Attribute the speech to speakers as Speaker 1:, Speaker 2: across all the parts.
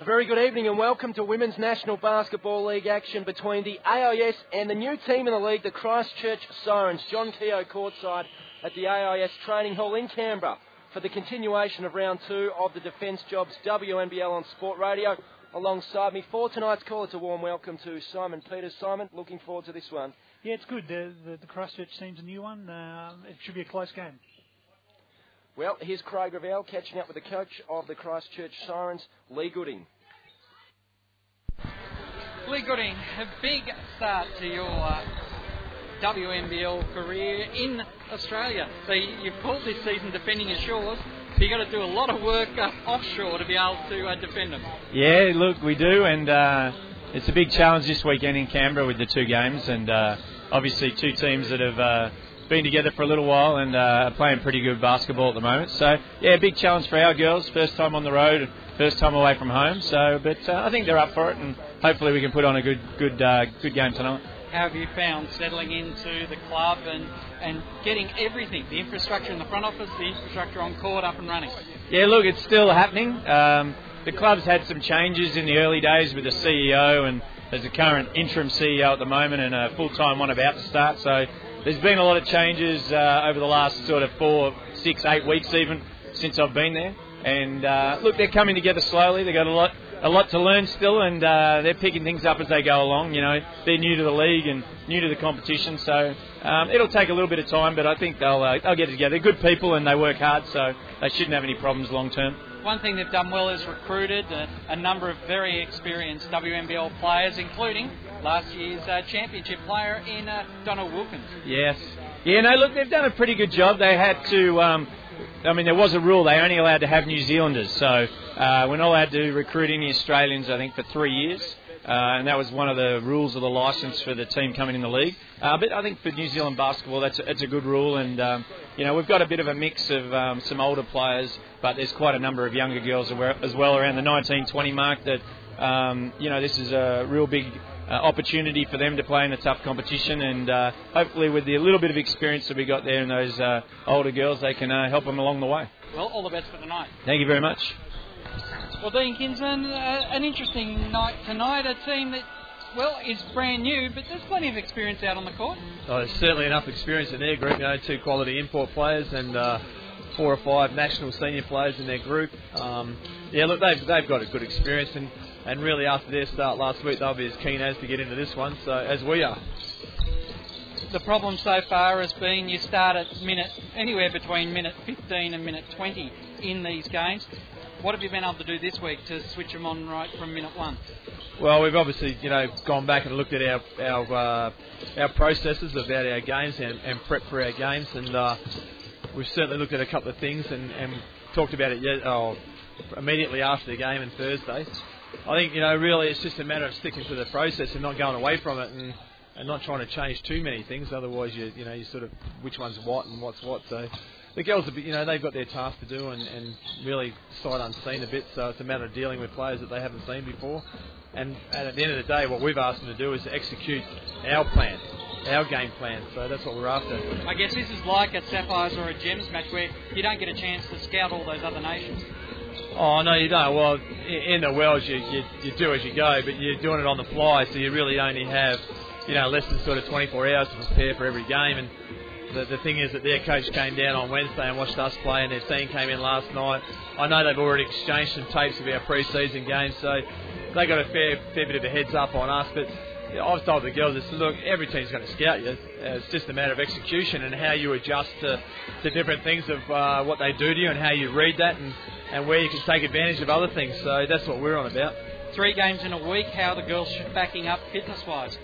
Speaker 1: A very good evening and welcome to Women's National Basketball League action between the AIS and the new team in the league, the Christchurch Sirens. John Keogh courtside at the AIS Training Hall in Canberra for the continuation of round two of the Defence Jobs WNBL on Sport Radio. Alongside me for tonight's call, it's a warm welcome to Simon Peters. Simon, looking forward to this one.
Speaker 2: Yeah, it's good. The, the, the Christchurch team's a new one. Uh, it should be a close game.
Speaker 1: Well, here's Craig Ravel catching up with the coach of the Christchurch Sirens, Lee Gooding.
Speaker 3: Lee Gooding, a big start to your uh, WNBL career in Australia. So you've pulled this season defending your shores. So you've got to do a lot of work uh, offshore to be able to uh, defend them.
Speaker 4: Yeah, look, we do, and uh, it's a big challenge this weekend in Canberra with the two games, and uh, obviously two teams that have uh, been together for a little while and uh, playing pretty good basketball at the moment. So yeah, big challenge for our girls. First time on the road, first time away from home. So, but uh, I think they're up for it, and hopefully we can put on a good, good, uh, good game tonight.
Speaker 3: How have you found settling into the club and, and getting everything, the infrastructure in the front office, the infrastructure on court up and running?
Speaker 4: Yeah, look, it's still happening. Um, the club's had some changes in the early days with the CEO, and there's a current interim CEO at the moment and a full-time one about to start. So there's been a lot of changes uh, over the last sort of four, six, eight weeks even since I've been there. And uh, look, they're coming together slowly. They've got a lot, a lot to learn still, and uh, they're picking things up as they go along. You know, they're new to the league and new to the competition, so um, it'll take a little bit of time. But I think they'll uh, they'll get it together. They're good people and they work hard, so they shouldn't have any problems long term.
Speaker 3: One thing they've done well is recruited a, a number of very experienced WNBL players, including last year's uh, championship player in uh, Donna Wilkins.
Speaker 4: Yes. Yeah, no, look, they've done a pretty good job. They had to, um, I mean, there was a rule. They only allowed to have New Zealanders. So uh, we're not allowed to recruit any Australians, I think, for three years. Uh, and that was one of the rules of the license for the team coming in the league. Uh, but I think for New Zealand basketball, that's a, a good rule. And, um, you know, we've got a bit of a mix of um, some older players, but there's quite a number of younger girls as well around the 19 20 mark that, um, you know, this is a real big uh, opportunity for them to play in a tough competition, and uh, hopefully with the little bit of experience that we got there in those uh, older girls, they can uh, help them along the way.
Speaker 3: Well, all the best for tonight.
Speaker 4: Thank you very much.
Speaker 3: Well, Dean Kinsman, uh, an interesting night tonight. A team that, well, is brand new, but there's plenty of experience out on the court.
Speaker 5: Oh, there's certainly enough experience in their group. You know, two quality import players and uh, four or five national senior players in their group. Um, yeah, look, they've, they've got a good experience, and, and really after their start last week, they'll be as keen as to get into this one, so as we are.
Speaker 3: The problem so far has been you start at minute anywhere between minute 15 and minute 20 in these games. What have you been able to do this week to switch them on right from minute one?
Speaker 5: Well, we've obviously, you know, gone back and looked at our our uh, our processes about our games and, and prep for our games, and uh, we've certainly looked at a couple of things and, and talked about it yet, oh, immediately after the game on Thursday. I think you know really it's just a matter of sticking to the process and not going away from it and, and not trying to change too many things. Otherwise, you you know you sort of which one's what and what's what. So the girls, are, you know, they've got their task to do and, and really sight unseen a bit. So it's a matter of dealing with players that they haven't seen before. And, and at the end of the day, what we've asked them to do is to execute our plan, our game plan. So that's what we're after.
Speaker 3: I guess this is like a Sapphires or a Gems match where you don't get a chance to scout all those other nations.
Speaker 5: Oh no, you don't. Well, in the Wells, you, you you do as you go, but you're doing it on the fly, so you really only have, you know, less than sort of 24 hours to prepare for every game. And the, the thing is that their coach came down on Wednesday and watched us play, and their team came in last night. I know they've already exchanged some tapes of our pre-season games, so they got a fair fair bit of a heads up on us. But I've told the girls, this, look, every team's going to scout you. It's just a matter of execution and how you adjust to, to different things of uh, what they do to you and how you read that and, and where you can take advantage of other things. So that's what we're on about.
Speaker 3: Three games in a week. How are the girls should backing up fitness-wise?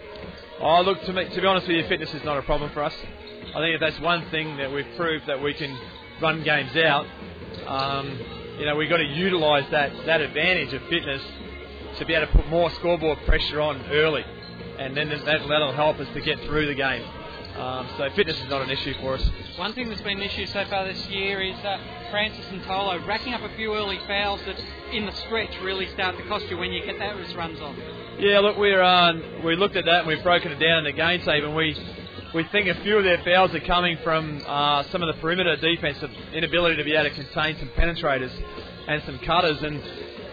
Speaker 5: Oh, look, to, me, to be honest with you, fitness is not a problem for us. I think if that's one thing that we've proved that we can run games out, um, you know, we've got to utilise that, that advantage of fitness to be able to put more scoreboard pressure on early, and then that, that'll help us to get through the game. Um, so fitness is not an issue for us.
Speaker 3: One thing that's been an issue so far this year is uh, Francis and Tolo racking up a few early fouls that in the stretch really start to cost you when you get those runs on.
Speaker 5: Yeah, look, we're uh, we looked at that and we've broken it down in the game tape, and we we think a few of their fouls are coming from uh, some of the perimeter defense, inability to be able to contain some penetrators and some cutters, and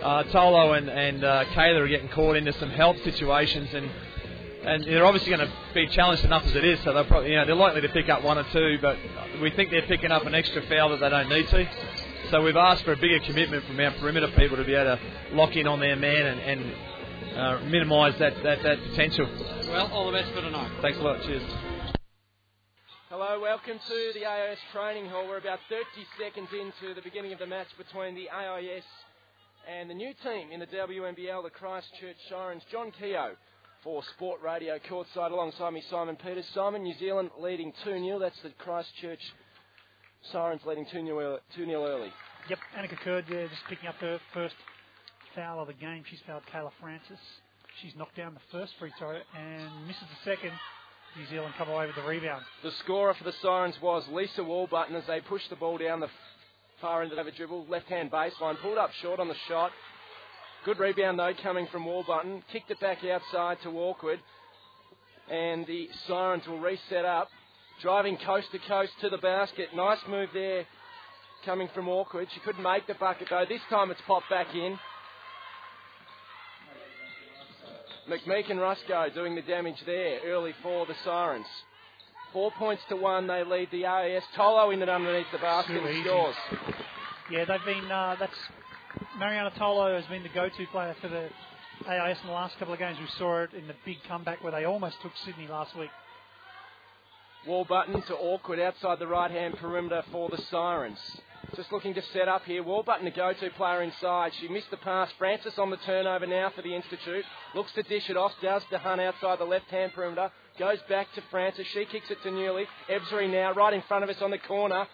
Speaker 5: uh, Tolo and and uh, Kayla are getting caught into some help situations, and and they're obviously going to be challenged enough as it is. So they're probably you know they're likely to pick up one or two, but we think they're picking up an extra foul that they don't need to. So we've asked for a bigger commitment from our perimeter people to be able to lock in on their man and, and uh, minimise that, that, that potential.
Speaker 3: Well, all the best for tonight.
Speaker 5: Thanks a lot. Cheers.
Speaker 1: Hello, welcome to the AIS training hall. We're about 30 seconds into the beginning of the match between the AIS and the new team in the WNBL, the Christchurch Sirens. John Keogh for Sport Radio courtside alongside me, Simon Peters. Simon, New Zealand leading 2 0. That's the Christchurch Sirens leading 2 0 early.
Speaker 2: Yep, Annika Kerr there just picking up her first foul of the game. She's fouled Kayla Francis. She's knocked down the first free throw and misses the second. New Zealand come away with the rebound.
Speaker 1: The scorer for the Sirens was Lisa Wallbutton as they pushed the ball down the far end of the dribble, left hand baseline, pulled up short on the shot. Good rebound though coming from Wallbutton, kicked it back outside to Awkward, and the Sirens will reset up, driving coast to coast to the basket. Nice move there coming from Awkward. She couldn't make the bucket though. This time it's popped back in. McMeek and Rusco doing the damage there early for the Sirens. Four points to one, they lead the AIS. Tolo in it underneath the basket and scores.
Speaker 2: Yeah, they've been. Uh, that's Marianna Tolo has been the go-to player for the AIS in the last couple of games. We saw it in the big comeback where they almost took Sydney last week.
Speaker 1: Wallbutton to awkward outside the right hand perimeter for the Sirens. Just looking to set up here. Wallbutton, the go to player inside. She missed the pass. Francis on the turnover now for the Institute. Looks to dish it off. Does to Hunt outside the left hand perimeter. Goes back to Francis. She kicks it to Newley. Ebzery now right in front of us on the corner.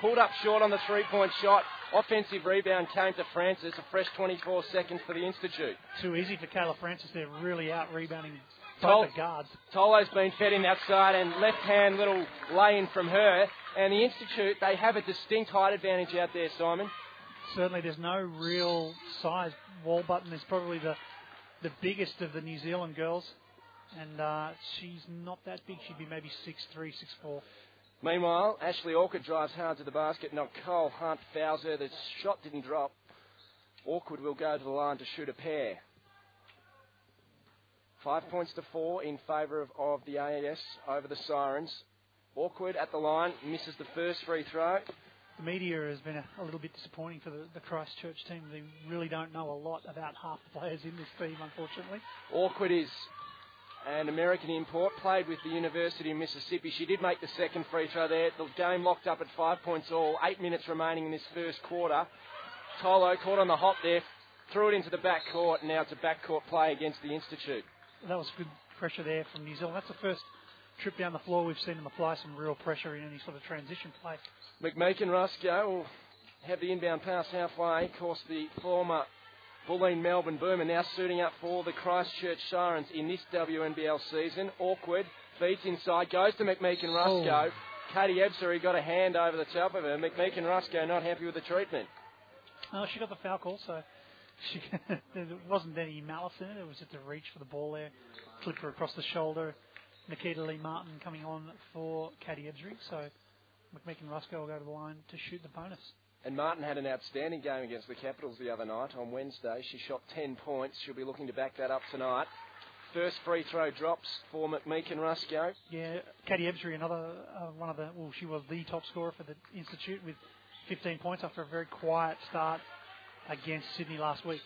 Speaker 1: Pulled up short on the three point shot. Offensive rebound came to Francis. A fresh 24 seconds for the Institute.
Speaker 2: Too easy for Kayla Francis. They're really out rebounding
Speaker 1: Tol-
Speaker 2: the guards.
Speaker 1: Tolo's been fed in that side and left hand little lay in from her. And the Institute, they have a distinct height advantage out there, Simon.
Speaker 2: Certainly, there's no real size. Wallbutton is probably the the biggest of the New Zealand girls, and uh, she's not that big. She'd be maybe six three, six four.
Speaker 1: Meanwhile, Ashley Orchard drives hard to the basket. Nicole Hunt fouls her. The shot didn't drop. Awkward will go to the line to shoot a pair. Five points to four in favour of, of the AIS over the Sirens. Awkward at the line, misses the first free throw.
Speaker 2: The media has been a, a little bit disappointing for the, the Christchurch team. They really don't know a lot about half the players in this team, unfortunately.
Speaker 1: Awkward is an American import, played with the University of Mississippi. She did make the second free throw there. The game locked up at five points all. Eight minutes remaining in this first quarter. Tolo caught on the hop there, threw it into the back court, and now it's a backcourt play against the Institute.
Speaker 2: That was good pressure there from New Zealand. That's the first trip down the floor we've seen them apply some real pressure in any sort of transition play.
Speaker 1: McMeek and Rusco will have the inbound pass halfway. Of course, the former Bulleen Melbourne Boomer now suiting up for the Christchurch Sirens in this WNBL season. Awkward, feeds inside, goes to McMeek and Rusco.
Speaker 2: Oh.
Speaker 1: Katie Ebzery got a hand over the top of her. McMeek and Rusco not happy with the treatment.
Speaker 2: Oh, she got the foul call, so she, there wasn't any malice in it. It was just a reach for the ball there, clipped her across the shoulder. Nikita Lee Martin coming on for Katie Ebzery, so McMeek and Rusco will go to the line to shoot the bonus.
Speaker 1: And Martin had an outstanding game against the Capitals the other night on Wednesday. She shot 10 points. She'll be looking to back that up tonight. First free throw drops for McMeek and Rusco.
Speaker 2: Yeah, Katie Ebzery, another uh, one of the, well, she was the top scorer for the Institute with 15 points after a very quiet start against Sydney last week.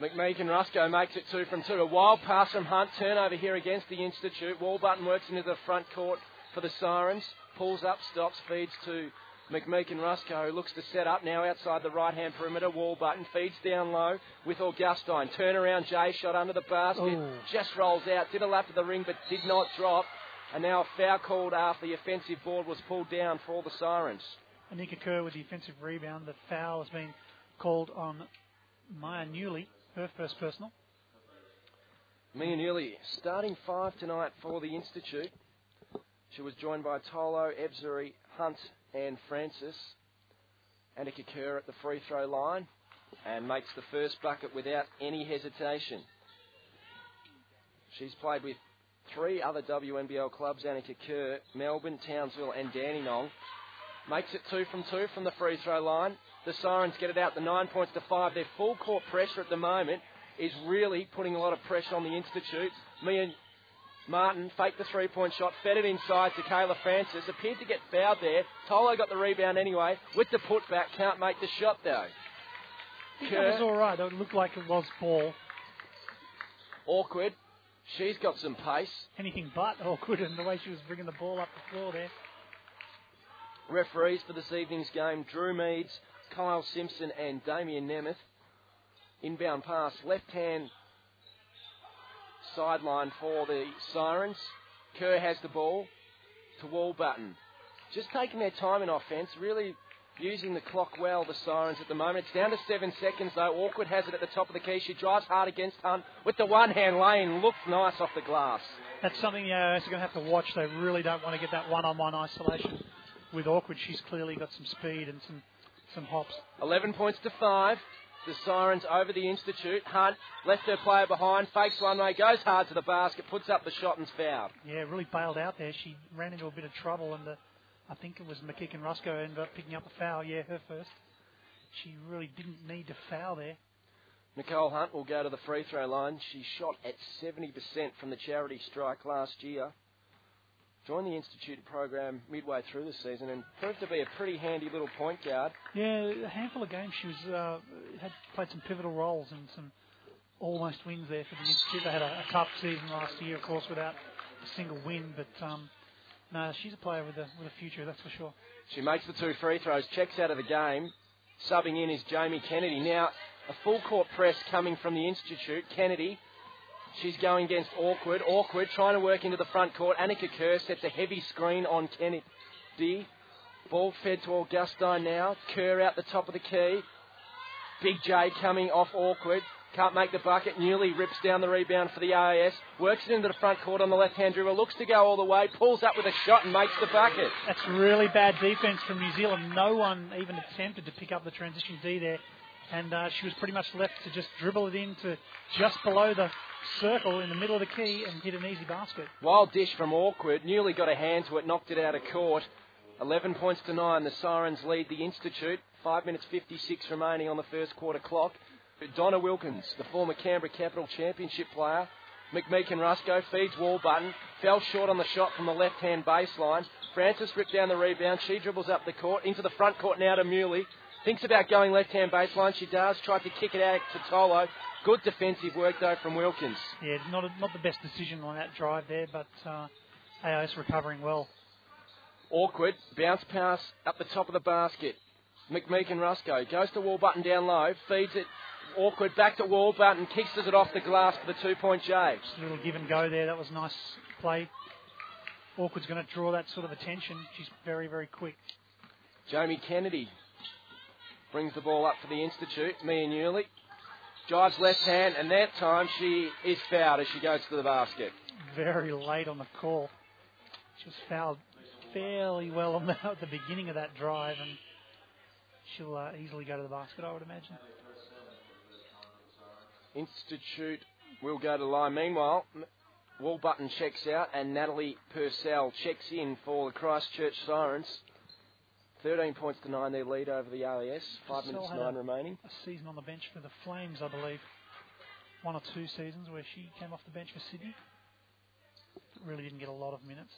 Speaker 1: McMeek and Rusco makes it two from two. A wild pass from Hunt. Turnover here against the Institute. Wallbutton works into the front court for the Sirens. Pulls up, stops, feeds to McMeek and Rusco, looks to set up now outside the right hand perimeter. Wallbutton feeds down low with Augustine. Turnaround J shot under the basket.
Speaker 2: Oh.
Speaker 1: Just rolls out. Did a lap of the ring but did not drop. And now a foul called after the offensive board was pulled down for the Sirens.
Speaker 2: Anika Kerr with the offensive rebound. The foul has been called on Maya Newley, her first personal.
Speaker 1: Mia Newley starting five tonight for the Institute. She was joined by Tolo, Ebzery, Hunt, and Francis. Annika Kerr at the free throw line and makes the first bucket without any hesitation. She's played with three other WNBL clubs Annika Kerr, Melbourne, Townsville, and Dandenong. Makes it two from two from the free throw line. The Sirens get it out. The nine points to five. Their full court pressure at the moment is really putting a lot of pressure on the Institute. Martin faked the three point shot, fed it inside to Kayla Francis. Appeared to get fouled there. Tolo got the rebound anyway. With the putback, can't make the shot though.
Speaker 2: I think that was all right. It looked like it was ball.
Speaker 1: Awkward. She's got some pace.
Speaker 2: Anything but awkward in the way she was bringing the ball up the floor there.
Speaker 1: Referees for this evening's game Drew Meads, Kyle Simpson, and Damien Nemeth. Inbound pass, left hand sideline for the Sirens. Kerr has the ball to Wallbutton. Just taking their time in offence, really using the clock well, the Sirens at the moment. It's down to seven seconds though. Awkward has it at the top of the key. She drives hard against Hunt with the one hand lane. Looks nice off the glass.
Speaker 2: That's something the uh, are going to have to watch. They really don't want to get that one on one isolation with Awkward. She's clearly got some speed and some, some hops.
Speaker 1: 11 points to 5. The Sirens over the Institute. Hunt left her player behind, fakes one way, goes hard to the basket, puts up the shot and's fouled.
Speaker 2: Yeah, really bailed out there. She ran into a bit of trouble and the, I think it was McKeek and Roscoe ended up picking up a foul. Yeah, her first. She really didn't need to foul there.
Speaker 1: Nicole Hunt will go to the free throw line. She shot at 70% from the charity strike last year joined the Institute program midway through the season and proved to be a pretty handy little point guard.
Speaker 2: Yeah, a handful of games she was uh, had played some pivotal roles and some almost wins there for the Institute. They had a, a cup season last year, of course, without a single win, but um, no, she's a player with a with a future, that's for sure.
Speaker 1: She makes the two free throws, checks out of the game. Subbing in is Jamie Kennedy. Now, a full court press coming from the Institute. Kennedy She's going against Awkward. Awkward trying to work into the front court. Annika Kerr sets a heavy screen on Kennedy. D. Ball fed to Augustine now. Kerr out the top of the key. Big J coming off Awkward. Can't make the bucket. Newley rips down the rebound for the AIS. Works it into the front court on the left hand dribble. Looks to go all the way. Pulls up with a shot and makes the bucket.
Speaker 2: That's really bad defense from New Zealand. No one even attempted to pick up the transition D there. And uh, she was pretty much left to just dribble it into just below the circle in the middle of the key and hit an easy basket.
Speaker 1: Wild dish from Awkward. Newley got a hand to it, knocked it out of court. 11 points to 9. The Sirens lead the Institute. 5 minutes 56 remaining on the first quarter clock. Donna Wilkins, the former Canberra Capital Championship player. McMeekin Rusco feeds Wallbutton, Fell short on the shot from the left hand baseline. Francis ripped down the rebound. She dribbles up the court into the front court now to Newley. Thinks about going left hand baseline. She does. Tried to kick it out to Tolo. Good defensive work though from Wilkins.
Speaker 2: Yeah, not a, not the best decision on that drive there, but uh, AIS recovering well.
Speaker 1: Awkward bounce pass up the top of the basket. McMeekin Rusco goes to Wallbutton down low, feeds it awkward back to Wallbutton, kicks it off the glass for the two point J.
Speaker 2: Just a little give and go there. That was nice play. Awkward's going to draw that sort of attention. She's very, very quick.
Speaker 1: Jamie Kennedy brings the ball up for the Institute. Mia Newley Drives left hand, and that time she is fouled as she goes to the basket.
Speaker 2: Very late on the call. She was fouled fairly well on the, at the beginning of that drive, and she'll uh, easily go to the basket, I would imagine.
Speaker 1: Institute will go to line. Meanwhile, Wallbutton checks out, and Natalie Purcell checks in for the Christchurch Sirens. 13 points to 9, their lead over the AIS. Five minutes nine remaining.
Speaker 2: A season on the bench for the Flames, I believe. One or two seasons where she came off the bench for Sydney. Really didn't get a lot of minutes.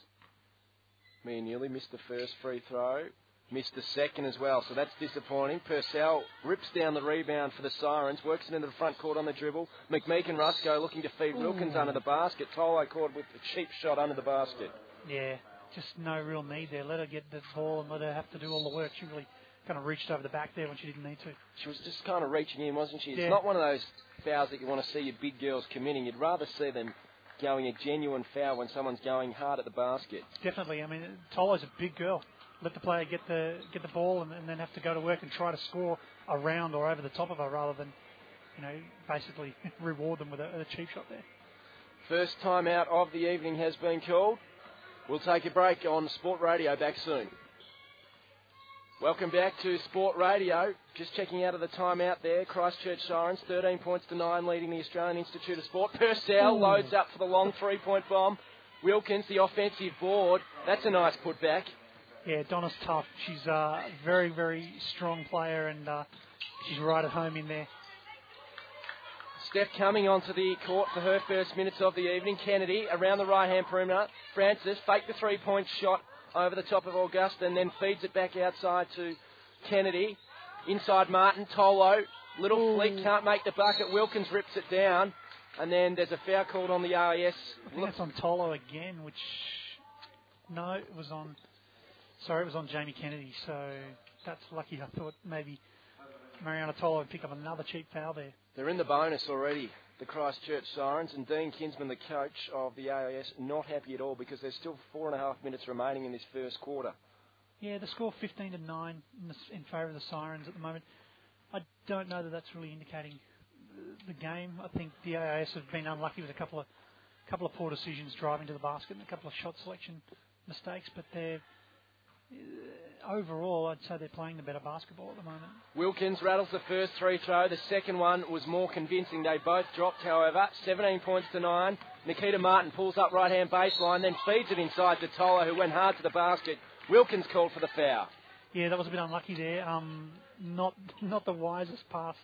Speaker 1: Mia Newley missed the first free throw, missed the second as well, so that's disappointing. Purcell rips down the rebound for the Sirens, works it into the front court on the dribble. McMeekin Rusco looking to feed Wilkins under the basket. Tolo caught with a cheap shot under the basket.
Speaker 2: Yeah, just no real need there. Let her get the ball and let her have to do all the work. She really kind of reached over the back there when she didn't need to.
Speaker 1: She was just kind of reaching in, wasn't she? It's
Speaker 2: Yeah.
Speaker 1: not one of those fouls that you want to see your big girls committing. You'd rather see them going a genuine foul when someone's going hard at the basket.
Speaker 2: Definitely. I mean, Tolo's a big girl. Let the player get the get the ball and, and then have to go to work and try to score around or over the top of her rather than, you know, basically reward them with a, a cheap shot there.
Speaker 1: First time out of the evening has been called. We'll take a break on Sport Radio. Back soon. Welcome back to Sport Radio. Just checking out of the timeout there. Christchurch Sirens, 13 points to 9, leading the Australian Institute of Sport. Purcell loads up for the long three point bomb. Wilkins, the offensive board. That's a nice putback.
Speaker 2: Yeah, Donna's tough. She's a very, very strong player, and uh, she's right at home in there.
Speaker 1: Steph coming onto the court for her first minutes of the evening. Kennedy around the right hand perimeter. Francis fake the three point shot over the top of Augustine and then feeds it back outside to Kennedy. Inside Martin, Tolo. Little
Speaker 2: Ooh.
Speaker 1: flick, can't make the bucket. Wilkins rips it down. And then there's a foul called on the AIS.
Speaker 2: I think that's on Tolo again, which no, it was on. Sorry, it was on Jamie Kennedy. So that's lucky. I thought maybe Marianna Tolo would pick up another cheap foul there.
Speaker 1: They're in the bonus already, the Christchurch Sirens, and Dean Kinsman, the coach of the AIS, not happy at all because there's still four and a half minutes remaining in this first quarter.
Speaker 2: Yeah, the score 15 to nine in, the, in favour of the Sirens at the moment. I don't know that that's really indicating the- game. I think the AIS have been unlucky with a couple of couple of poor decisions driving to the basket and a couple of shot selection mistakes, but they're overall, I'd say they're playing the better basketball at the moment.
Speaker 1: Wilkins rattles the first three throw. The second one was more convincing. They both dropped, however. 17 points to 9. Nikita Martin pulls up right hand baseline, then feeds it inside to Tolo, who went hard to the basket. Wilkins called for the foul.
Speaker 2: Yeah, that was a bit unlucky there. Um, not not the wisest pass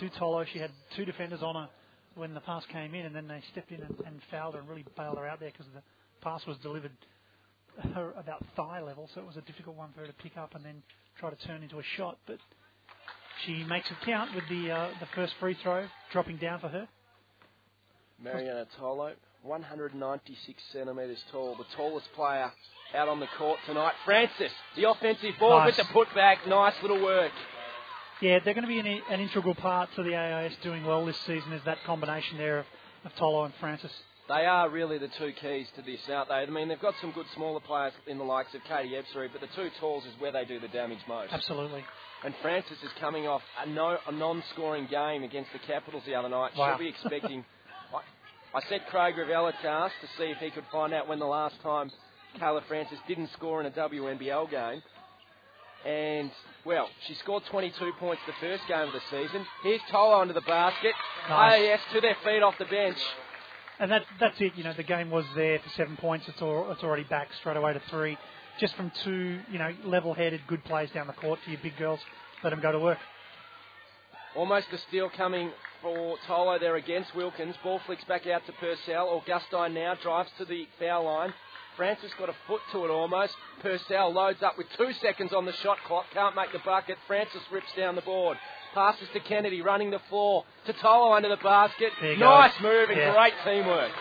Speaker 2: to Tolo. She had two defenders on her when the pass came in, and then they stepped in and, and fouled her and really bailed her out there because the pass was delivered her about thigh level, so it was a difficult one for her to pick up and then try to turn into a shot. But she makes it count with the uh, the first free throw dropping down for her.
Speaker 1: Marianna Tolo, 196 centimetres tall, the tallest player out on the court tonight. Francis, the offensive ball
Speaker 2: Nice.
Speaker 1: with the putback. Nice little work.
Speaker 2: Yeah, they're going to be an, an integral part to the AIS doing well this season. Is that combination there of, of Tolo and Francis?
Speaker 1: They are really the two keys to this, aren't they? I mean, they've got some good smaller players in the likes of Katie Ebzery, but the two talls is where they do the damage most.
Speaker 2: Absolutely.
Speaker 1: And Francis is coming off a, no, a non-scoring game against the Capitals the other night.
Speaker 2: Wow.
Speaker 1: She'll be expecting. I, I set Craig Revell to ask to see if he could find out when the last time Kayla Francis didn't score in a WNBL game. And, well, she scored 22 points the first game of the season. Here's Tolo under the basket.
Speaker 2: Nice.
Speaker 1: Ah, AIS to their feet off the bench.
Speaker 2: And that, that's it. You know, the game was there for seven points. It's, all, it's already back straight away to three. Just from two, you know, level-headed, good plays down the court for your big girls. Let them go to work.
Speaker 1: Almost a steal coming for Tolo there against Wilkins. Ball flicks back out to Purcell. Augustine now drives to the foul line. Francis got a foot to it almost. Purcell loads up with two seconds on the shot clock. Can't make the bucket. Francis rips down the board. Passes to Kennedy, running the floor. To Tolo under the basket. Nice move and
Speaker 2: Yeah.
Speaker 1: great teamwork.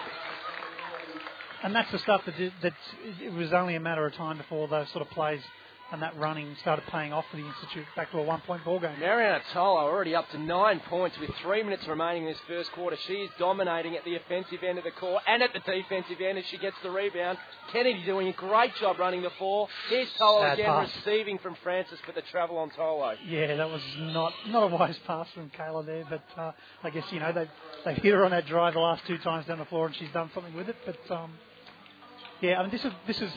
Speaker 2: And that's the stuff that, did, that it was only a matter of time before those sort of plays and that running started paying off for the Institute back to a one-point ball game.
Speaker 1: Marianna Tolo already up to nine points with three minutes remaining in this first quarter. She is dominating at the offensive end of the court and at the defensive end as she gets the rebound. Kennedy doing a great job running the floor. Here's Tolo
Speaker 2: Bad
Speaker 1: again
Speaker 2: pass.
Speaker 1: receiving from Francis, but the travel on Tolo.
Speaker 2: Yeah, that was not not a wise pass from Kayla there, but uh, I guess you know they they hit her on that drive the last two times down the floor, and she's done something with it. But um, yeah, I mean this is this is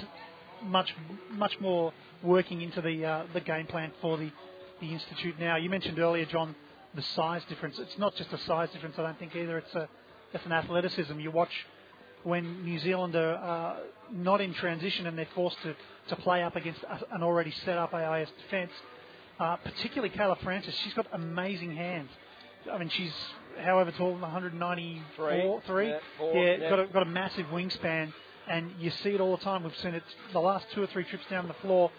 Speaker 2: much much more working into the uh, the game plan for the the institute now. You mentioned earlier, John, the size difference. It's not just a size difference. I don't think either. It's a it's an athleticism. You watch when New Zealand are uh, not in transition and they're forced to, to play up against an already set up AIS defence. Uh, particularly Kayla Francis, she's got amazing hands. I mean, she's however tall, 194, three.
Speaker 1: Yeah, four,
Speaker 2: yeah,
Speaker 1: yeah.
Speaker 2: got a, got a massive wingspan, and you see it all the time. We've seen it the last two or three trips down the floor.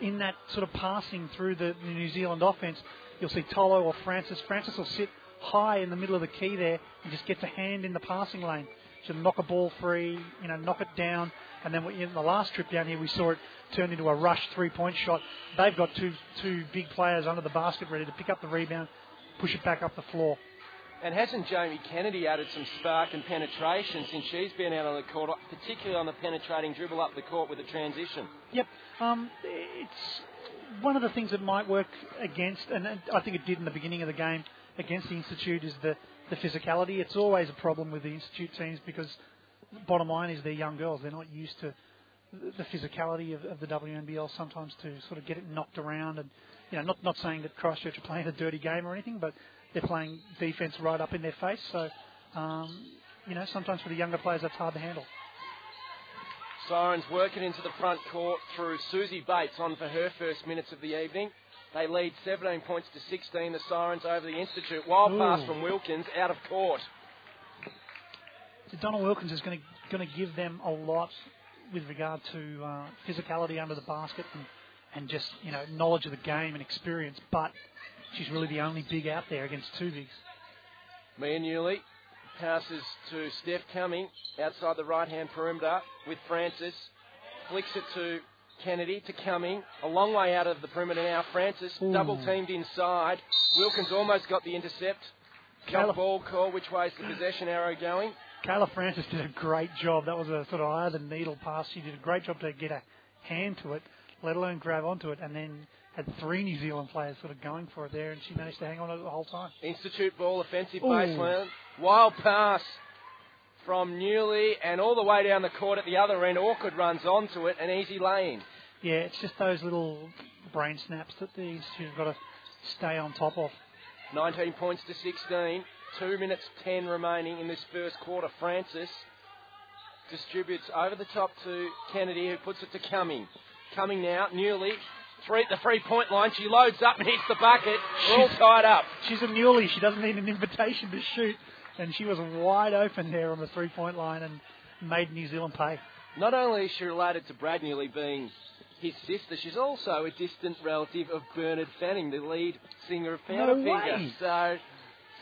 Speaker 2: In that sort of passing through the, New Zealand offense, you'll see Tolo or Francis. Francis will sit high in the middle of the key there and just gets a hand in the passing lane. She'll knock a ball free, you know, knock it down, and then in the last trip down here, we saw it turn into a rush three-point shot. They've got two two big players under the basket ready to pick up the rebound, push it back up the floor.
Speaker 1: And hasn't Jamie Kennedy added some spark and penetration since she's been out on the court, particularly on the penetrating dribble up the court with the transition?
Speaker 2: Yep. Um, it's one of the things that might work against, and I think it did in the beginning of the game against the Institute, is the, the physicality. It's always a problem with the Institute teams because bottom line is they're young girls. They're not used to the physicality of, of the WNBL sometimes to sort of get it knocked around and you know not not saying that Christchurch are playing a dirty game or anything, but they're playing defence right up in their face. So um, you know sometimes for the younger players that's hard to handle.
Speaker 1: Sirens working into the front court through Susie Bates on for her first minutes of the evening. They lead 17 points to 16. The Sirens over the Institute. Wild
Speaker 2: Ooh.
Speaker 1: pass from Wilkins out of court.
Speaker 2: So Donna Wilkins is going to going to give them a lot with regard to uh, physicality under the basket and, and just you know knowledge of the game and experience. But she's really the only big out there against two bigs.
Speaker 1: Mia Newley passes to Steph Cumming outside the right hand perimeter with Francis. Flicks it to Kennedy to Cumming. A long way out of the perimeter now. Francis
Speaker 2: Ooh.
Speaker 1: double teamed inside. Wilkins almost got the intercept. Jump ball call. Which way is the possession arrow going?
Speaker 2: Kayla Francis did a great job. That was a sort of eye of the needle pass. She did a great job to get a hand to it, let alone grab onto it, and then had three New Zealand players sort of going for it there, and she managed to hang on to it the whole time.
Speaker 1: Institute ball, offensive
Speaker 2: Ooh.
Speaker 1: baseline. Wild pass from Newley and all the way down the court at the other end. Awkward runs onto it. An easy lane.
Speaker 2: Yeah, it's just those little brain snaps that the Institute have got to stay on top of.
Speaker 1: 19 points to 16. Two minutes 10 remaining in this first quarter. Francis distributes over the top to Kennedy, who puts it to Cumming. Cumming now, Newley. Three at the three point line. She loads up and hits the bucket. We're all tied up.
Speaker 2: She's a muley. She doesn't need an invitation to shoot, and she was wide open there on the three-point line and made New Zealand pay.
Speaker 1: Not only is she related to Brad Newley being his sister, she's also a distant relative of Bernard Fanning, the lead singer of
Speaker 2: No
Speaker 1: Powderfinger.
Speaker 2: way.
Speaker 1: So,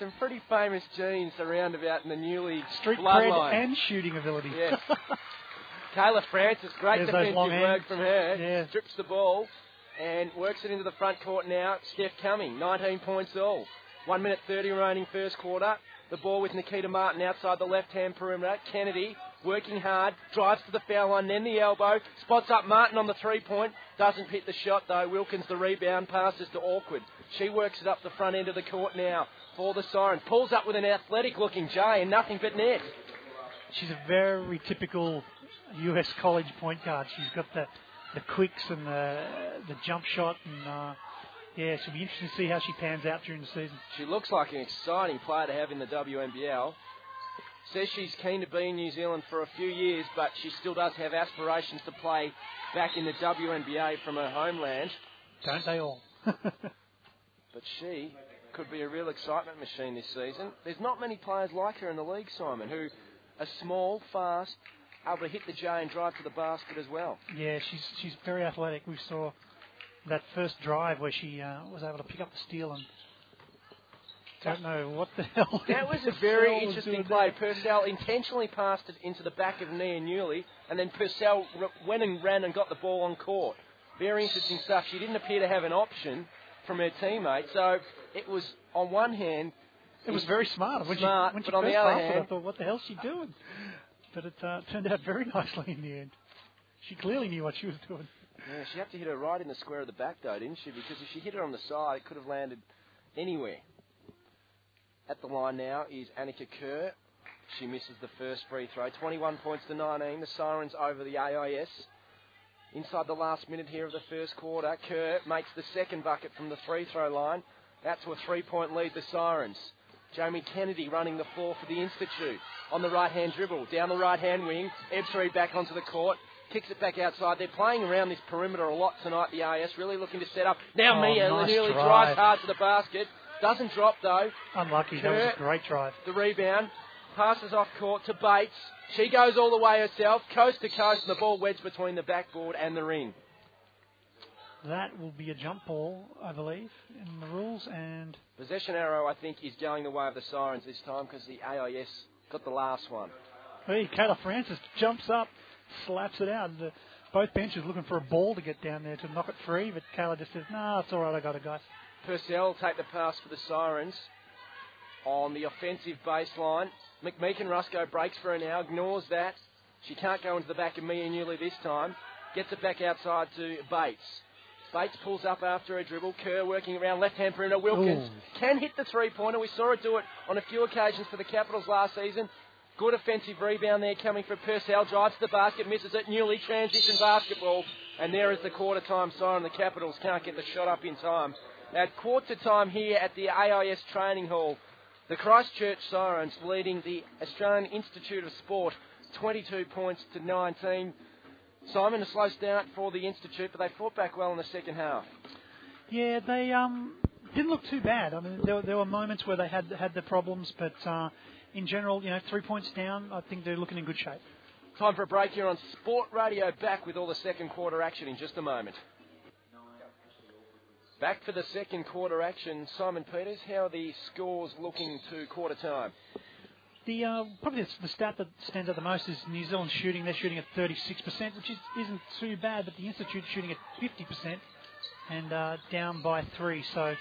Speaker 1: some pretty famous genes around about in the Newley
Speaker 2: Street
Speaker 1: bloodline.
Speaker 2: cred and shooting ability.
Speaker 1: Yes. Kayla Francis, great
Speaker 2: There's those
Speaker 1: defensive work
Speaker 2: hands.
Speaker 1: from her.
Speaker 2: Yeah.
Speaker 1: Strips the ball and works it into the front court now. Steph Cumming, 19 points all. 1 minute 30 remaining first quarter. The ball with Nikita Martin outside the left hand perimeter. Kennedy working hard, drives to the foul line, then the elbow, spots up Martin on the three point, doesn't hit the shot though. Wilkins the rebound, passes to Awkward. She works it up the front end of the court now for the Siren. Pulls up with an athletic looking Jay and nothing but net.
Speaker 2: She's a very typical US college point guard. She's got the the quicks and the the jump shot, and uh, yeah, should be interesting to see how she pans out during the season.
Speaker 1: She looks like an exciting player to have in the WNBL. Says she's keen to be in New Zealand for a few years, but she still does have aspirations to play back in the WNBA from her homeland.
Speaker 2: Don't they all?
Speaker 1: But she could be a real excitement machine this season. There's not many players like her in the league, Simon, who are small, fast, able to hit the J and drive to the basket as well.
Speaker 2: yeah, she's she's very athletic. We saw that first drive where she uh, was able to pick up the steal and don't know what the hell.
Speaker 1: That was a very interesting play.
Speaker 2: there.
Speaker 1: Purcell intentionally passed it into the back of Nia Newley, and then Purcell r- went and ran and got the ball on court. Very interesting stuff. She didn't appear to have an option from her teammate, so it was on one hand
Speaker 2: It was very smart. When
Speaker 1: Smart,
Speaker 2: she, when she
Speaker 1: but on the other
Speaker 2: it, I thought, what the hell's she doing? But it uh, turned out very nicely in the end. She clearly knew what she was doing.
Speaker 1: Yeah, she had to hit her right in the square of the back, though, didn't she? Because if she hit her on the side, it could have landed anywhere. At the line now is Annika Kerr. She misses the first free throw. 21 points to 19. The Sirens over the AIS. Inside the last minute here of the first quarter, Kerr makes the second bucket from the free throw line. That's a three point lead, the Sirens. Jamie Kennedy running the floor for the Institute. On the right hand dribble, down the right hand wing. Ebzery back onto the court. Kicks it back outside. They're playing around this perimeter a lot tonight, the AIS. Really looking to set up. Now
Speaker 2: Oh,
Speaker 1: Mia
Speaker 2: nice
Speaker 1: nearly
Speaker 2: drive.
Speaker 1: drives hard to the basket. Doesn't drop though.
Speaker 2: Unlucky. That was a great drive.
Speaker 1: The rebound. Passes off court to Bates. She goes all the way herself, coast to coast, and the ball wedged between the backboard and the ring.
Speaker 2: That will be a jump ball, I believe, in the rules. And
Speaker 1: Possession arrow, I think, is going the way of the Sirens this time because the AIS got the last one.
Speaker 2: hey, Kayla Francis jumps up, slaps it out. The, both benches looking for a ball to get down there to knock it free, but Kayla just says, "Nah, it's all right. I got it, guys."
Speaker 1: Purcell take the pass for the Sirens on the offensive baseline. McMeekin Rusco breaks for her now, ignores that. She can't go into the back of Mia Newley this time. Gets it back outside to Bates. Bates pulls up after a dribble. Kerr working around left hand perimeter. Wilkins
Speaker 2: Ooh.
Speaker 1: can hit the three pointer. We saw it do it on a few occasions for the Capitals last season. Good offensive rebound there coming from Purcell. Drives to the basket, misses it. Newly transition basketball. And there is the quarter time siren. The Capitals can't get the shot up in time. At quarter time here at the AIS training hall, the Christchurch Sirens leading the Australian Institute of Sport 22 points to 19. Simon, a slow start for the Institute, but they fought back well in the second half.
Speaker 2: Yeah, they um, didn't look too bad. I mean, there, there were moments where they had had the problems, but uh, in general, you know, three points down, I think they're looking in good shape.
Speaker 1: Time for a break here on Sport Radio. Back with all the second quarter action in just a moment. Back for the second quarter action. Simon Peters, how are the scores looking to quarter time?
Speaker 2: The uh, probably the, the stat that stands out the most is New Zealand shooting. They're shooting at 36%, which is, isn't too bad, but the Institute shooting at 50% and uh, down by three. So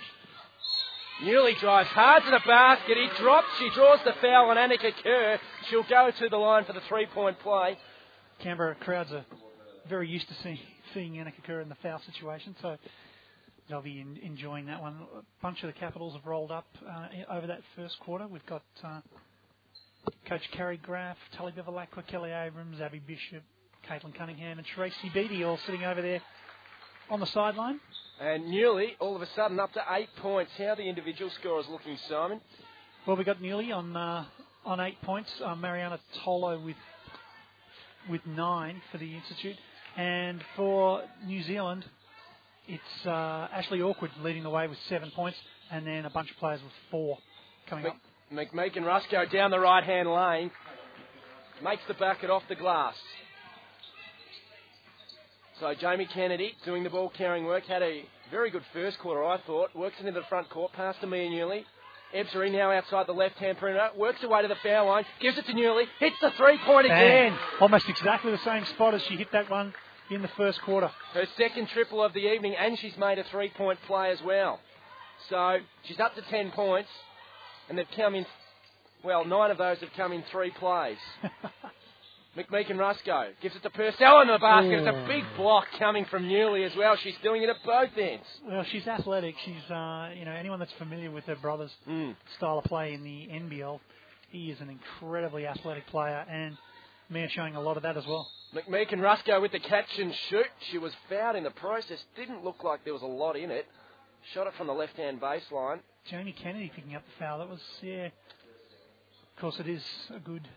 Speaker 1: Newley drives hard to the basket. He drops. She draws the foul on Annika Kerr. She'll go to the line for the three-point play.
Speaker 2: Canberra crowds are very used to seeing, seeing Annika Kerr in the foul situation, so they'll be in, enjoying that one. A bunch of the Capitals have rolled up uh, over that first quarter. We've got uh, Coach Carrie Graf, Tully Bevilaqua, Kelly Abrams, Abby Bishop, Caitlin Cunningham, and Tracy Beattie all sitting over there on the sideline.
Speaker 1: And Newley, all of a sudden, up to eight points. How are the individual scores looking, Simon?
Speaker 2: Well, we got Newley on uh, on eight points. Uh, Marianna Tolo with with nine for the Institute, and for New Zealand, it's uh, Ashley Awkward leading the way with seven points, and then a bunch of players with four coming up.
Speaker 1: McMeekin Rusco down the right hand lane makes the bucket off the glass. So Jamie Kennedy doing the ball carrying work had a very good first quarter, I thought. Works it into the front court, pass to Mia Newley. Ebzery now outside the left hand perimeter, works away to the foul line, gives it to Newley, hits the three point again.
Speaker 2: Almost exactly the same spot as she hit that one in the first quarter.
Speaker 1: Her second triple of the evening, and she's made a three point play as well. So she's up to 10 points, and they've come in, well, nine of those have come in three plays. McMeekin Rusco gives it to Purcell in the basket. It's a big block coming from Newley as well. She's doing it at both ends.
Speaker 2: Well, she's athletic. She's, uh, you know, anyone that's familiar with her brother's
Speaker 1: Mm.
Speaker 2: style of play in the NBL, he is an incredibly athletic player, and Mia showing a lot of that as well.
Speaker 1: McMeekin Rusco with the catch and shoot. She was fouled in the process. Didn't look like there was a lot in it. Shot it from the left hand baseline.
Speaker 2: Jamie Kennedy picking up the foul. That was, yeah. Of course, it is a good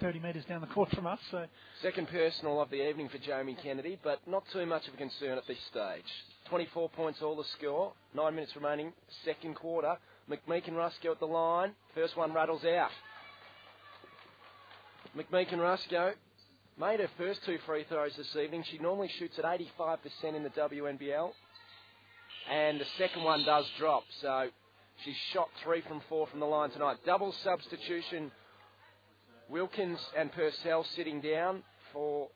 Speaker 2: 30 metres down the court from us, so
Speaker 1: Second personal of the evening for Jamie Kennedy, but not too much of a concern at this stage. 24 points all the score. Nine minutes remaining, second quarter. McMeekin Rusco at the line. First one rattles out. McMeekin Rusco made her first two free throws this evening. She normally shoots at 85% in the WNBL. And the second one does drop, so she's shot three from four from the line tonight. Double substitution Wilkins and Purcell sitting down for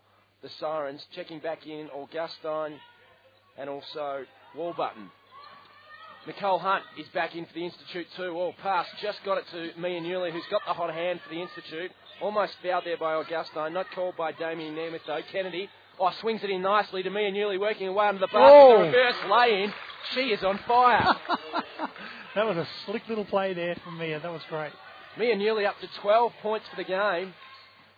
Speaker 1: the Sirens. Checking back in, Augustine and also Wallbutton. Nicole Hunt is back in for the Institute too. All pass, just got it to Mia Newley, who's got the hot hand for the Institute. Almost fouled there by Augustine, not called by Damien Nemeth though. Kennedy, oh, swings it in nicely to Mia Newley, working away under the basket.
Speaker 2: Oh.
Speaker 1: The reverse lay-in. She is on fire.
Speaker 2: that was a slick little play there from Mia. That was great.
Speaker 1: Mia Newley up to 12 points for the game.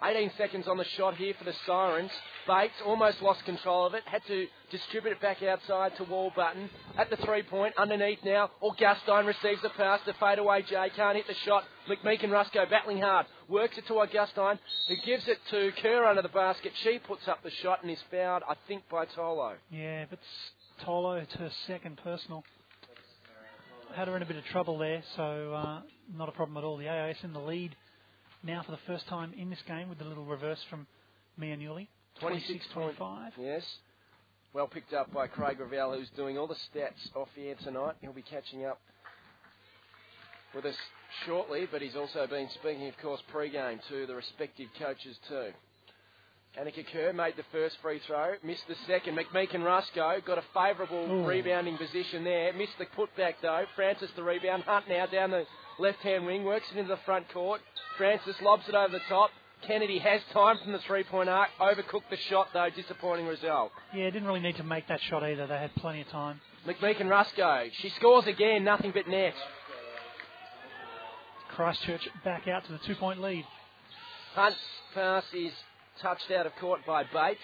Speaker 1: 18 seconds on the shot here for the Sirens. Bates almost lost control of it. Had to distribute it back outside to Wallbutton. At the three point, underneath now. Augustine receives the pass. The fadeaway Jay can't hit the shot. McMeekin Rusco battling hard. Works it to Augustine, who gives it to Kerr under the basket. She puts up the shot and is fouled, I think, by Tolo.
Speaker 2: Yeah, but Tolo, her second personal. Had her in a bit of trouble there, so uh, not a problem at all. The AIS in the lead now for the first time in this game with the little reverse from Mia Newley.
Speaker 1: 26
Speaker 2: 26 25.
Speaker 1: Yes. Well picked up by Craig Ravel, who's doing all the stats off the air tonight. He'll be catching up with us shortly, but he's also been speaking, of course, pre-game to the respective coaches too. Annika Kerr made the first free throw, missed the second. McMeekin Rusco got a favourable
Speaker 2: Ooh.
Speaker 1: rebounding position there, missed the putback though. Francis the rebound. Hunt now down the left-hand wing, works it into the front court. Francis lobs it over the top. Kennedy has time from the three-point arc. Overcooked the shot though, disappointing result.
Speaker 2: Yeah, didn't really need to make that shot either. They had plenty of time.
Speaker 1: McMeekin Rusco, she scores again, nothing but net.
Speaker 2: Christchurch back out to the two point lead.
Speaker 1: Hunt's pass is touched out of court by Bates.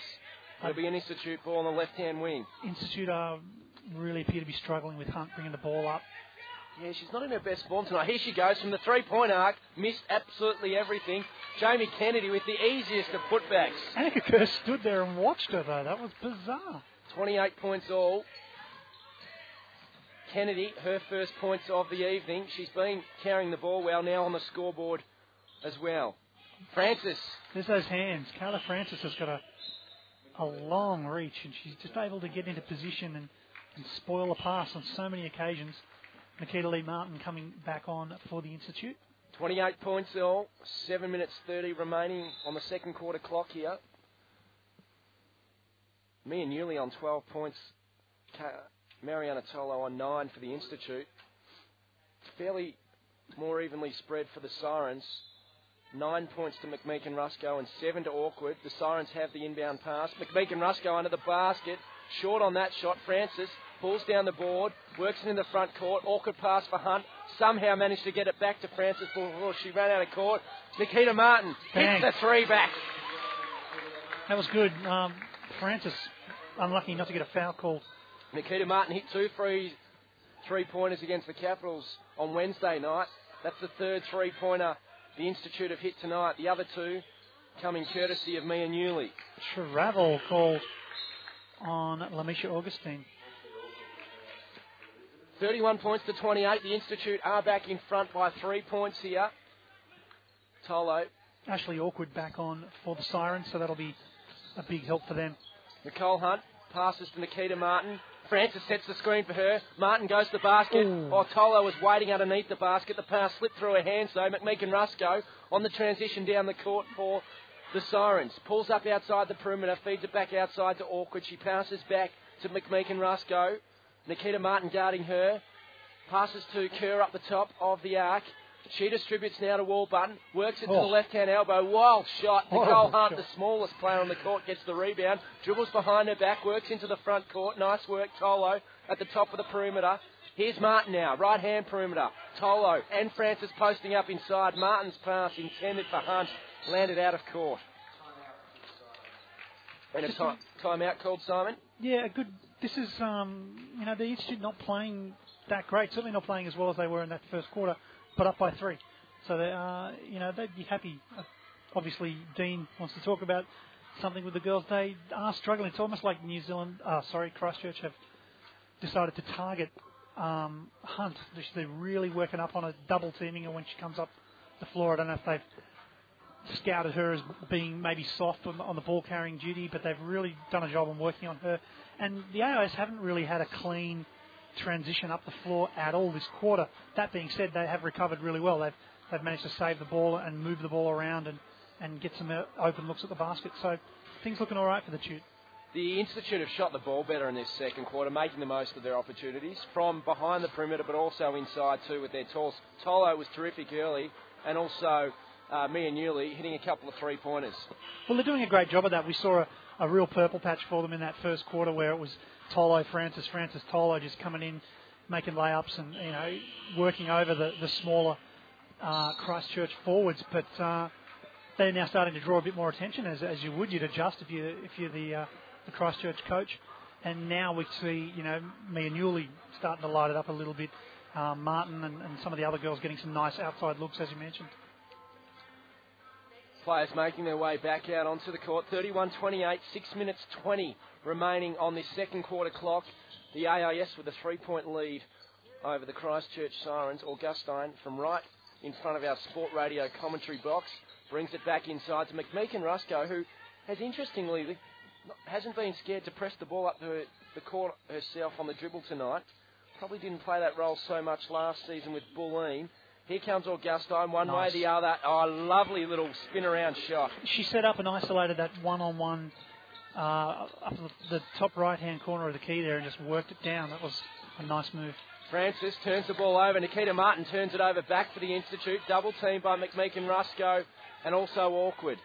Speaker 1: It'll be an institute ball on the left-hand wing.
Speaker 2: Institute uh, really appear to be struggling with Hunt bringing the ball up.
Speaker 1: Yeah, she's not in her best form tonight. Here she goes from the three-point arc. Missed absolutely everything. Jamie Kennedy with the easiest of putbacks.
Speaker 2: Annika Kerr stood there and watched her, though. That was bizarre.
Speaker 1: 28 points all. Kennedy, her first points of the evening. She's been carrying the ball well now on the scoreboard as well. Francis.
Speaker 2: There's those hands. Kayla Francis has got a a long reach, and she's just able to get into position and, and spoil a pass on so many occasions. Nikita Lee Martin coming back on for the Institute.
Speaker 1: 28 points all, 7 minutes 30 remaining on the second quarter clock here. Mia Newley on 12 points, Marianna Tolo on 9 for the Institute. Fairly more evenly spread for the Sirens. Nine points to McMeekin Rusco and seven to Awkward. The Sirens have the inbound pass. McMeekin Rusco under the basket. Short on that shot. Francis pulls down the board, works it in the front court. Awkward pass for Hunt. Somehow managed to get it back to Francis before she ran out of court. Nikita Martin
Speaker 2: Bang.
Speaker 1: hits the three back.
Speaker 2: That was good. Um, Francis unlucky not to get a foul call.
Speaker 1: Nikita Martin hit two free three pointers against the Capitals on Wednesday night. That's the third three pointer the Institute have hit tonight. The other two coming courtesy of Mia Newley.
Speaker 2: Travel called on Lamisha Augustine.
Speaker 1: 31 points to 28. The Institute are back in front by three points here. Tolo.
Speaker 2: Ashley Awkward back on for the Sirens, so that'll be a big help for them.
Speaker 1: Nicole Hunt passes to Nikita Martin. Francis sets the screen for her. Martin goes to the basket.
Speaker 2: Ooh.
Speaker 1: Tolo was waiting underneath the basket. The pass slipped through her hands though. McMeekin Rusco on the transition down the court for the Sirens. Pulls up outside the perimeter, feeds it back outside to Awkward. She passes back to McMeekin Rusco. Nikita Martin guarding her. Passes to Kerr up the top of the arc. She distributes now to Wallbutton, works it to
Speaker 2: Oh.
Speaker 1: the left hand elbow. Wild shot. Nicole
Speaker 2: Horrible
Speaker 1: Hunt,
Speaker 2: shot.
Speaker 1: the smallest player on the court, gets the rebound. Dribbles behind her back, works into the front court. Nice work, Tolo at the top of the perimeter. Here's Martin now, right hand perimeter. Tolo and Francis posting up inside. Martin's pass intended for Hunt, landed out of court. And a time, timeout called Simon.
Speaker 2: Yeah, a good. This is, um, you know, the Institute not playing that great. Certainly not playing as well as they were in that first quarter, but up by three. So they, uh, you know, they'd be happy. Uh, Obviously, Dean wants to talk about something with the girls. They are struggling. It's almost like New Zealand, uh, sorry, Christchurch have decided to target um, Hunt. They're really working up on a double teaming her when she comes up the floor. I don't know if they've scouted her as being maybe soft on, on the ball carrying duty, but they've really done a job on working on her. And the AIS haven't really had a clean transition up the floor at all this quarter. That being said, they have recovered really well. They've they've managed to save the ball and move the ball around and, and get some uh, open looks at the basket. So things looking all right for the Tute.
Speaker 1: The Institute have shot the ball better in this second quarter, making the most of their opportunities from behind the perimeter, but also inside too with their talls. Tolo was terrific early, and also uh, Mia Newley hitting a couple of three pointers.
Speaker 2: Well, they're doing a great job of that. We saw a, a real purple patch for them in that first quarter where it was Tolo, Francis, Francis, Tolo just coming in, making layups and you know working over the, the smaller uh, Christchurch forwards. But uh, they're now starting to draw a bit more attention, as, as you would. You'd adjust if you if you're the uh, the Christchurch coach. And now we see you know Mia Newley starting to light it up a little bit. Uh, Martin and, and some of the other girls getting some nice outside looks, as you mentioned.
Speaker 1: Players making their way back out onto the court. 31 28, 6 minutes 20 remaining on this second quarter clock. The AIS with a three point lead over the Christchurch Sirens. Augustine from right in front of our sport radio commentary box brings it back inside to McMeekin Rusco, who has interestingly hasn't been scared to press the ball up to the court herself on the dribble tonight. Probably didn't play that role so much last season with Bulleen. Here comes Augustine, one
Speaker 2: Nice.
Speaker 1: way the other. Oh, lovely little spin around shot.
Speaker 2: she set up and isolated that one-on-one uh, up the, the top right-hand corner of the key there and just worked it down. That was a nice move.
Speaker 1: Francis turns the ball over. Nikita Martin turns it over back for the Institute. Double team by McMeekin Rusco and also Awkward.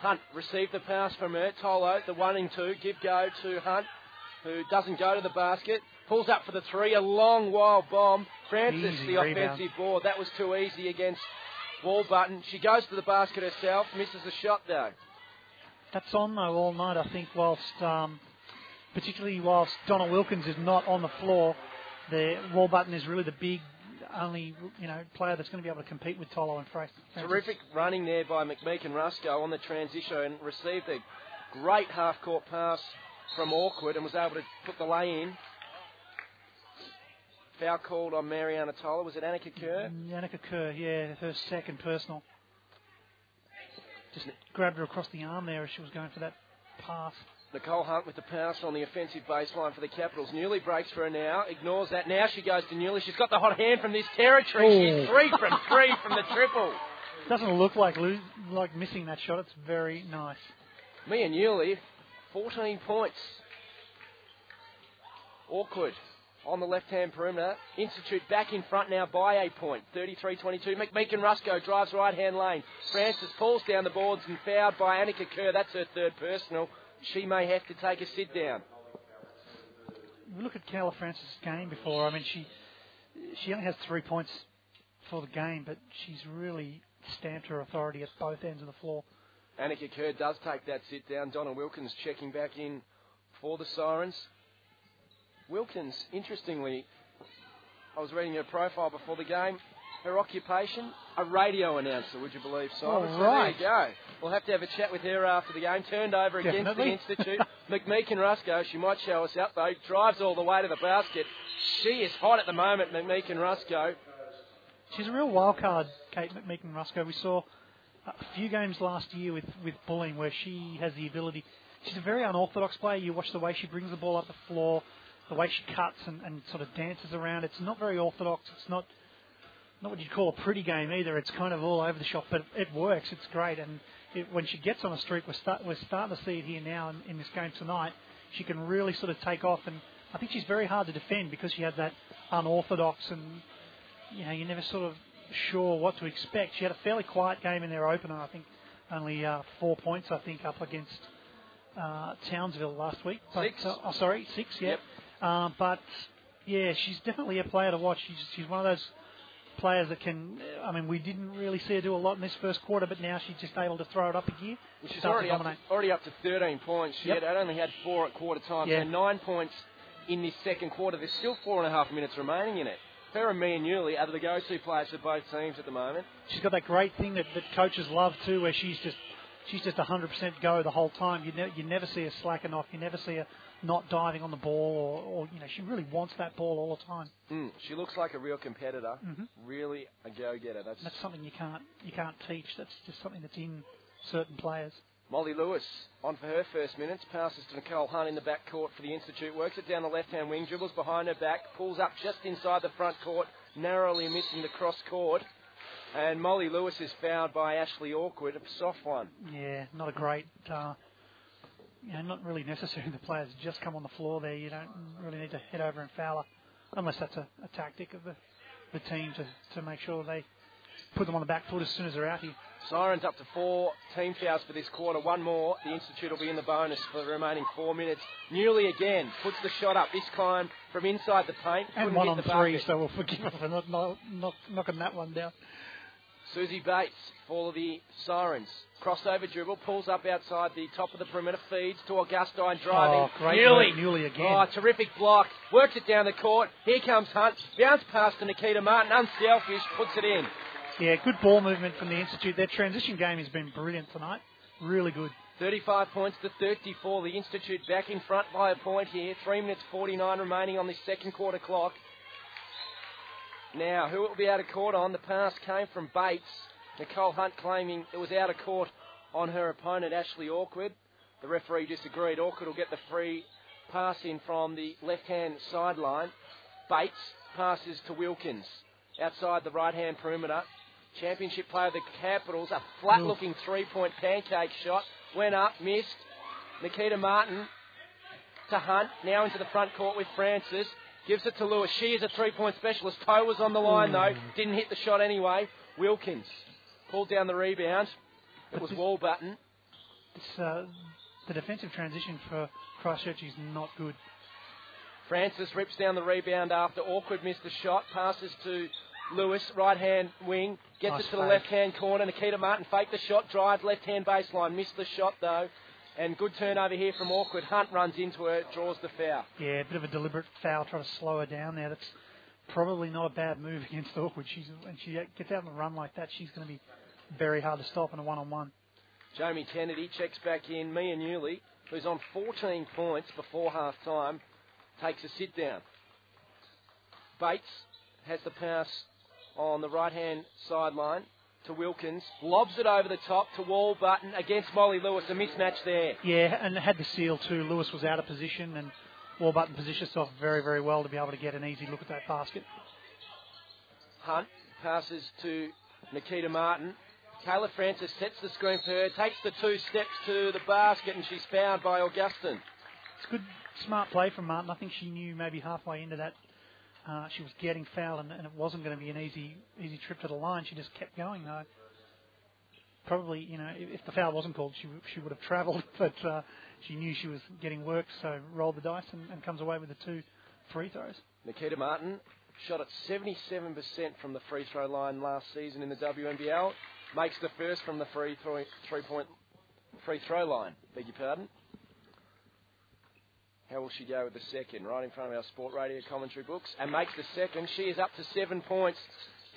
Speaker 1: Hunt received the pass from her. Tolo, the one and two. Give go to Hunt, who doesn't go to the basket. Pulls up for the three. A long, wild bomb. Francis,
Speaker 2: Easy
Speaker 1: the
Speaker 2: rebound.
Speaker 1: offensive board. That was too easy against Wallbutton. She goes to the basket herself. Misses the shot, though.
Speaker 2: That's on though all night. I think whilst, um, particularly whilst Donna Wilkins is not on the floor, the Wallbutton is really the big only you know player that's going to be able to compete with Tolo and Francis.
Speaker 1: Terrific running there by McMeekin Rusco on the transition and received a great half court pass from Awkward and was able to put the lay in. Foul called on Marianna Tolo. Was it Annika Kerr?
Speaker 2: Mm, Annika Kerr, yeah, her second personal. Just grabbed her across the arm there as she was going for that pass.
Speaker 1: Nicole Hunt with the pass on the offensive baseline for the Capitals. Newley breaks for her now, ignores that. Now she goes to Newley. She's got the hot hand from this territory.
Speaker 2: Ooh.
Speaker 1: She's three from three from the triple.
Speaker 2: Doesn't look like lo- like missing that shot. It's very nice.
Speaker 1: Mia Newley, 14 points. Awkward on the left-hand perimeter. Institute back in front now by a point. 33-22. McMeekin Rusco drives right-hand lane. Francis pulls down the boards and fouled by Annika Kerr. That's her third personal. She may have to take a sit down.
Speaker 2: We look at Kayla Francis' game before. I mean, she she only has three points for the game, but she's really stamped her authority at both ends of the floor.
Speaker 1: Annika Kerr does take that sit down. Donna Wilkins checking back in for the Sirens. Wilkins, interestingly, I was reading her profile before the game. Her occupation, a radio announcer, would you believe, Simon?
Speaker 2: All
Speaker 1: so
Speaker 2: right.
Speaker 1: there you go. We'll have to have a chat with her after the game. Turned over against the Institute. McMeekin Rusco, she might show us up though, drives all the way to the basket. She is hot at the moment, McMeekin Rusco.
Speaker 2: She's a real wild card, Kate McMeekin Rusco. We saw a few games last year with, with Bulleen where she has the ability. She's a very unorthodox player. You watch the way she brings the ball up the floor, the way she cuts and, and sort of dances around. It's not very orthodox. It's not not what you'd call a pretty game either. It's kind of all over the shop, but it works. It's great. And it, when she gets on a streak, we're, start, we're starting to see it here now in, in this game tonight. She can really sort of take off, and I think she's very hard to defend because she has that unorthodox and you know you're never sort of sure what to expect. She had a fairly quiet game in their opener. I think only uh, four points. I think up against uh, Townsville last week. But,
Speaker 1: Six.
Speaker 2: Uh, oh, sorry, six. Yeah.
Speaker 1: Yep.
Speaker 2: Uh, but yeah, she's definitely a player to watch. She's she's one of those players that can. I mean, we didn't really see her do a lot in this first quarter, but now she's just able to throw it up a gear.
Speaker 1: She's already up, to, already up to 13 points. She
Speaker 2: Yep.
Speaker 1: had only had four at quarter time.
Speaker 2: Yeah.
Speaker 1: So nine points in this second quarter. There's still four and a half minutes remaining in it. Her and Mia Newley are the go-to players for both teams at the moment.
Speaker 2: She's got that great thing that, that coaches love too, where she's just she's just 100% go the whole time. You ne- you never see her slacking off. You never see her not diving on the ball, or, or you know she really wants that ball all the time.
Speaker 1: Mm, she looks like a real competitor.
Speaker 2: Mhm.
Speaker 1: Really a go-getter. That's
Speaker 2: That's something you can't you can't teach. That's just something that's in certain players.
Speaker 1: Molly Lewis on for her first minutes. Passes to Nicole Hunt in the back court for the Institute. Works it down the left-hand wing. Dribbles behind her back. Pulls up just inside the front court. Narrowly missing the cross court. And Molly Lewis is fouled by Ashley Awkward. A soft one.
Speaker 2: Yeah, not a great. Uh, you know, not really necessary. The players just come on the floor there. You don't really need to head over and foul her, unless that's a, a tactic of the, the team to, to make sure they put them on the back foot as soon as they're out here.
Speaker 1: Sirens up to four team fouls for this quarter. One more. The Institute will be in the bonus for the remaining four minutes. Newley again puts the shot up, this time from inside the paint.
Speaker 2: And
Speaker 1: Couldn't
Speaker 2: one on
Speaker 1: the
Speaker 2: three,
Speaker 1: bucket.
Speaker 2: so we'll forgive her for not, not, not knocking that one down.
Speaker 1: Susie Bates for the Sirens. Crossover dribble, pulls up outside the top of the perimeter, feeds to Augustine driving.
Speaker 2: Oh, great
Speaker 1: Newley.
Speaker 2: work, again.
Speaker 1: Oh, terrific block. Works it down the court. Here comes Hunt. Bounce past to Nikita Martin. Unselfish. Puts it in.
Speaker 2: Yeah, good ball movement from the Institute. Their transition game has been brilliant tonight. Really good.
Speaker 1: 35 points to 34. The Institute back in front by a point here. 3 minutes 49 remaining on the second quarter clock. Now, who it will be out of court on? The pass came from Bates. Nicole Hunt claiming it was out of court on her opponent, Ashley Awkward. The referee disagreed. Awkward will get the free pass in from the left hand sideline. Bates passes to Wilkins outside the right hand perimeter. Championship player of the Capitals, a flat looking three point pancake shot. Went up, missed. Nikita Martin to Hunt, now into the front court with Francis. Gives it to Lewis. She is a three point specialist. Toe was on the line though. Didn't hit the shot anyway. Wilkins pulled down the rebound. It was Wallbutton.
Speaker 2: It's, uh, the defensive transition for Christchurch is not good.
Speaker 1: Francis rips down the rebound after awkward missed the shot. Passes to Lewis, right hand wing. Gets
Speaker 2: Nice
Speaker 1: it to the left hand corner. Nikita Martin faked the shot, drives left hand baseline. Missed the shot though. And good turnover here from Awkward. Hunt runs into her, draws the foul.
Speaker 2: Yeah, a bit of a deliberate foul, trying to slow her down there. That's probably not a bad move against Awkward. She's when she gets out on the run like that, she's going to be very hard to stop in a one-on-one.
Speaker 1: Jamie Kennedy checks back in. Mia Newley, who's on 14 points before half time, takes a sit down. Bates has the pass on the right hand sideline to Wilkins, lobs it over the top to Wallbutton against Molly Lewis. A mismatch there.
Speaker 2: Yeah, and had the seal too. Lewis was out of position, and Wallbutton positioned herself very, very well to be able to get an easy look at that basket.
Speaker 1: Hunt passes to Nikita Martin. Kayla Francis sets the screen for her, takes the two steps to the basket, and she's fouled by Augustine.
Speaker 2: It's good, smart play from Martin. I think she knew maybe halfway into that uh, she was getting fouled, and, and it wasn't going to be an easy easy trip to the line. She just kept going though. Probably, you know, if, if the foul wasn't called, she she would have travelled, but uh, she knew she was getting worked, so rolled the dice and, and comes away with the two free throws.
Speaker 1: Nikita Martin shot at 77% from the free throw line last season in the WNBL. Makes the first from the free throw, three point free throw line. Beg your pardon. How will she go with the second? Right in front of our Sport Radio commentary books. And makes the second. She is up to seven points.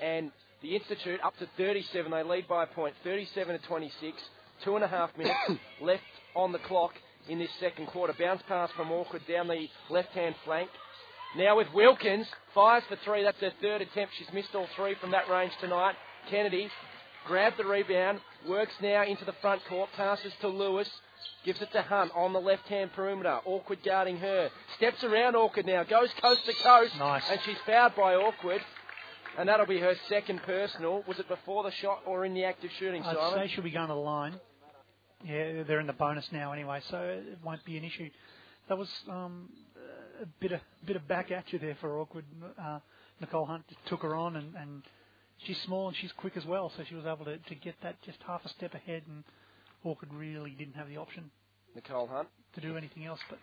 Speaker 1: And the Institute up to 37. They lead by a point. 37 to 26. Two and a half minutes left on the clock in this second quarter. Bounce pass from Awkward down the left hand flank. Now with Wilkins. Fires for three. That's her third attempt. She's missed all three from that range tonight. Kennedy grabs the rebound. Works now into the front court. Passes to Lewis. Gives it to Hunt on the left hand perimeter. Awkward guarding her. Steps around Awkward now. Goes coast to coast.
Speaker 2: Nice.
Speaker 1: And she's fouled by Awkward. And that'll be her second personal. Was it before the shot or in the act of shooting,
Speaker 2: I'd
Speaker 1: Simon?
Speaker 2: say she'll be going to the line. Yeah, they're in the bonus now anyway, so it won't be an issue. That was um, a bit of bit of back at you there for awkward. Uh, Nicole Hunt took her on, and, and she's small and she's quick as well, so she was able to, to get that just half a step ahead, and Awkward really didn't have the option
Speaker 1: Nicole Hunt.
Speaker 2: to do anything else. But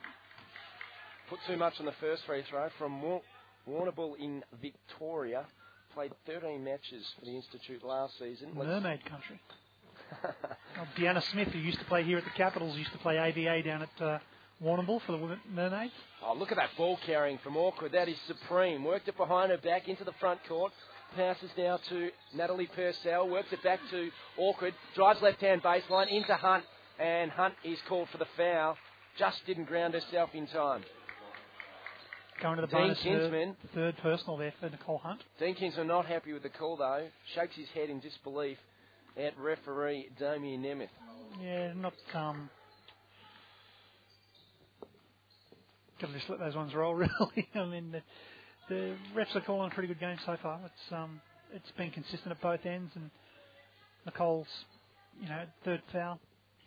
Speaker 1: Put too much on the first free throw from War- Warrnambool in Victoria. Played 13 matches for the Institute last season. Let's-
Speaker 2: Mermaid Country. Well, Deanna Smith, who used to play here at the Capitals, used to play AVA down at uh, Warrnambool for the women- Mermaids.
Speaker 1: Oh, look at that ball carrying from Awkward. That is supreme. Worked it behind her back into the front court. Passes now to Natalie Purcell. Works it back to Awkward. Drives left hand baseline into Hunt. And Hunt is called for the foul. Just didn't ground herself in time.
Speaker 2: Going to the
Speaker 1: Dean
Speaker 2: bonus,
Speaker 1: Kinsman.
Speaker 2: third personal there for Nicole Hunt.
Speaker 1: Dean Kingsman not happy with the call though. Shakes his head in disbelief at referee Damien Nemeth.
Speaker 2: Yeah, not um. Got to just let those ones roll, really. I mean, the, refs are calling a pretty good game so far. It's um, it's been consistent at both ends, and Nicole's, you know, third foul,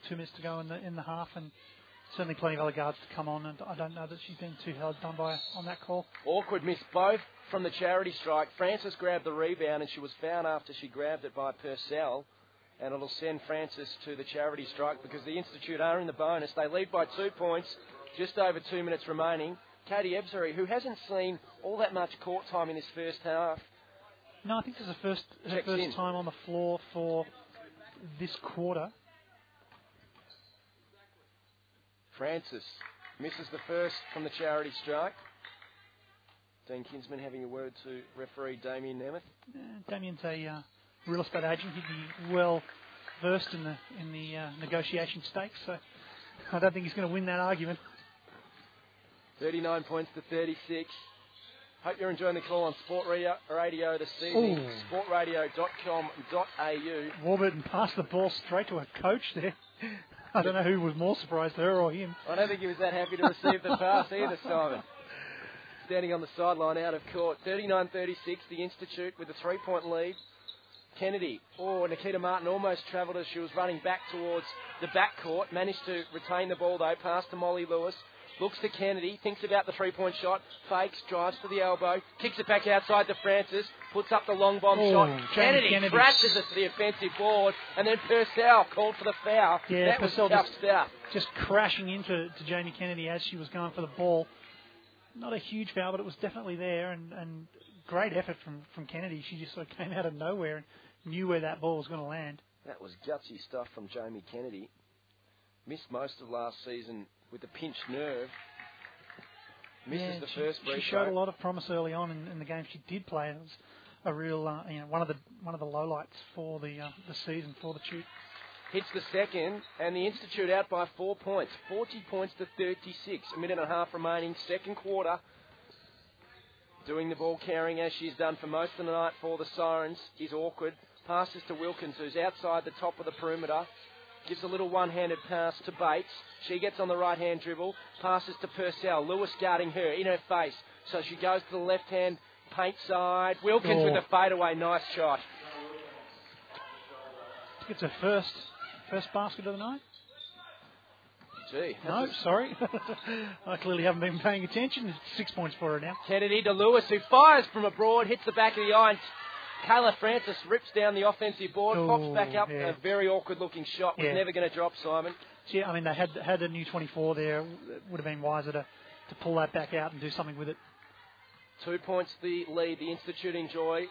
Speaker 2: two minutes to go in the in the half, and certainly plenty of other guards to come on. And I don't know that she's been too hard done by on that call.
Speaker 1: Awkward miss both from the charity strike. Francis grabbed the rebound and she was found after she grabbed it by Purcell. And it'll send Francis to the charity strike because the Institute are in the bonus. They lead by two points, just over two minutes remaining. Katie Ebzery, who hasn't seen all that much court time in this first half,
Speaker 2: No, I think this is the first her first
Speaker 1: in.
Speaker 2: time on the floor for this quarter.
Speaker 1: Francis misses the first from the charity strike. Dean Kinsman having a word to referee Damien Nemeth.
Speaker 2: Uh, Damien's a uh, real estate agent. He'd be well versed in the in the uh, negotiation stakes, so I don't think he's going to win that argument.
Speaker 1: 39 points to 36. Hope you're enjoying the call on Sport Radio, radio this evening.
Speaker 2: Ooh.
Speaker 1: Sportradio.com.au.
Speaker 2: Wallbutton passed the ball straight to a coach there. I don't know who was more surprised, her or him.
Speaker 1: I don't think he was that happy to receive the pass either, Simon. Standing on the sideline out of court. 39 36, the Institute with a three point lead. Kennedy, oh, Nikita Martin almost travelled as she was running back towards the back court. Managed to retain the ball though, pass to Molly Lewis. Looks to Kennedy, thinks about the three point shot, fakes, drives to the elbow, kicks it back outside to Francis, puts up the long bomb
Speaker 2: Oh,
Speaker 1: shot. Kennedy
Speaker 2: Kennedy.
Speaker 1: crashes it to the offensive board, and then Purcell called for the foul.
Speaker 2: Yeah,
Speaker 1: that was
Speaker 2: Purcell
Speaker 1: tough
Speaker 2: just-
Speaker 1: stuff.
Speaker 2: Just crashing into to Jamie Kennedy as she was going for the ball. Not a huge foul, but it was definitely there, and, and great effort from, from Kennedy. She just sort of came out of nowhere and knew where that ball was going to land.
Speaker 1: That was gutsy stuff from Jamie Kennedy. Missed most of last season with a pinched nerve. Misses
Speaker 2: Yeah,
Speaker 1: the
Speaker 2: she,
Speaker 1: first free
Speaker 2: she showed a lot of promise early on in, in the game she did play. It was a real, uh, you know, one of the one of the lowlights for the uh, the season for the Chute.
Speaker 1: Hits the second, and the Institute out by four points. 40 points to 36. A minute and a half remaining, second quarter. Doing the ball carrying as she's done for most of the night for the Sirens is awkward. Passes to Wilkins, who's outside the top of the perimeter. Gives a little one handed pass to Bates. She gets on the right hand dribble. Passes to Purcell. Lewis guarding her in her face. So she goes to the left hand paint side. Wilkins
Speaker 2: Oh.
Speaker 1: with a fadeaway. Nice shot.
Speaker 2: Gets her first first basket of the night.
Speaker 1: Gee.
Speaker 2: No, sorry, I clearly haven't been paying attention. Six points for her now.
Speaker 1: Kennedy to Lewis, who fires from abroad, hits the back of the eye. Kayla Francis rips down the offensive board, pops
Speaker 2: Oh,
Speaker 1: back up.
Speaker 2: yeah.
Speaker 1: A very awkward looking shot. Was
Speaker 2: Yeah.
Speaker 1: never going to drop, Simon.
Speaker 2: Yeah, I mean they had had a new 24 there. It would have been wiser to to pull that back out and do something with it.
Speaker 1: Two points the lead. The Institute enjoy.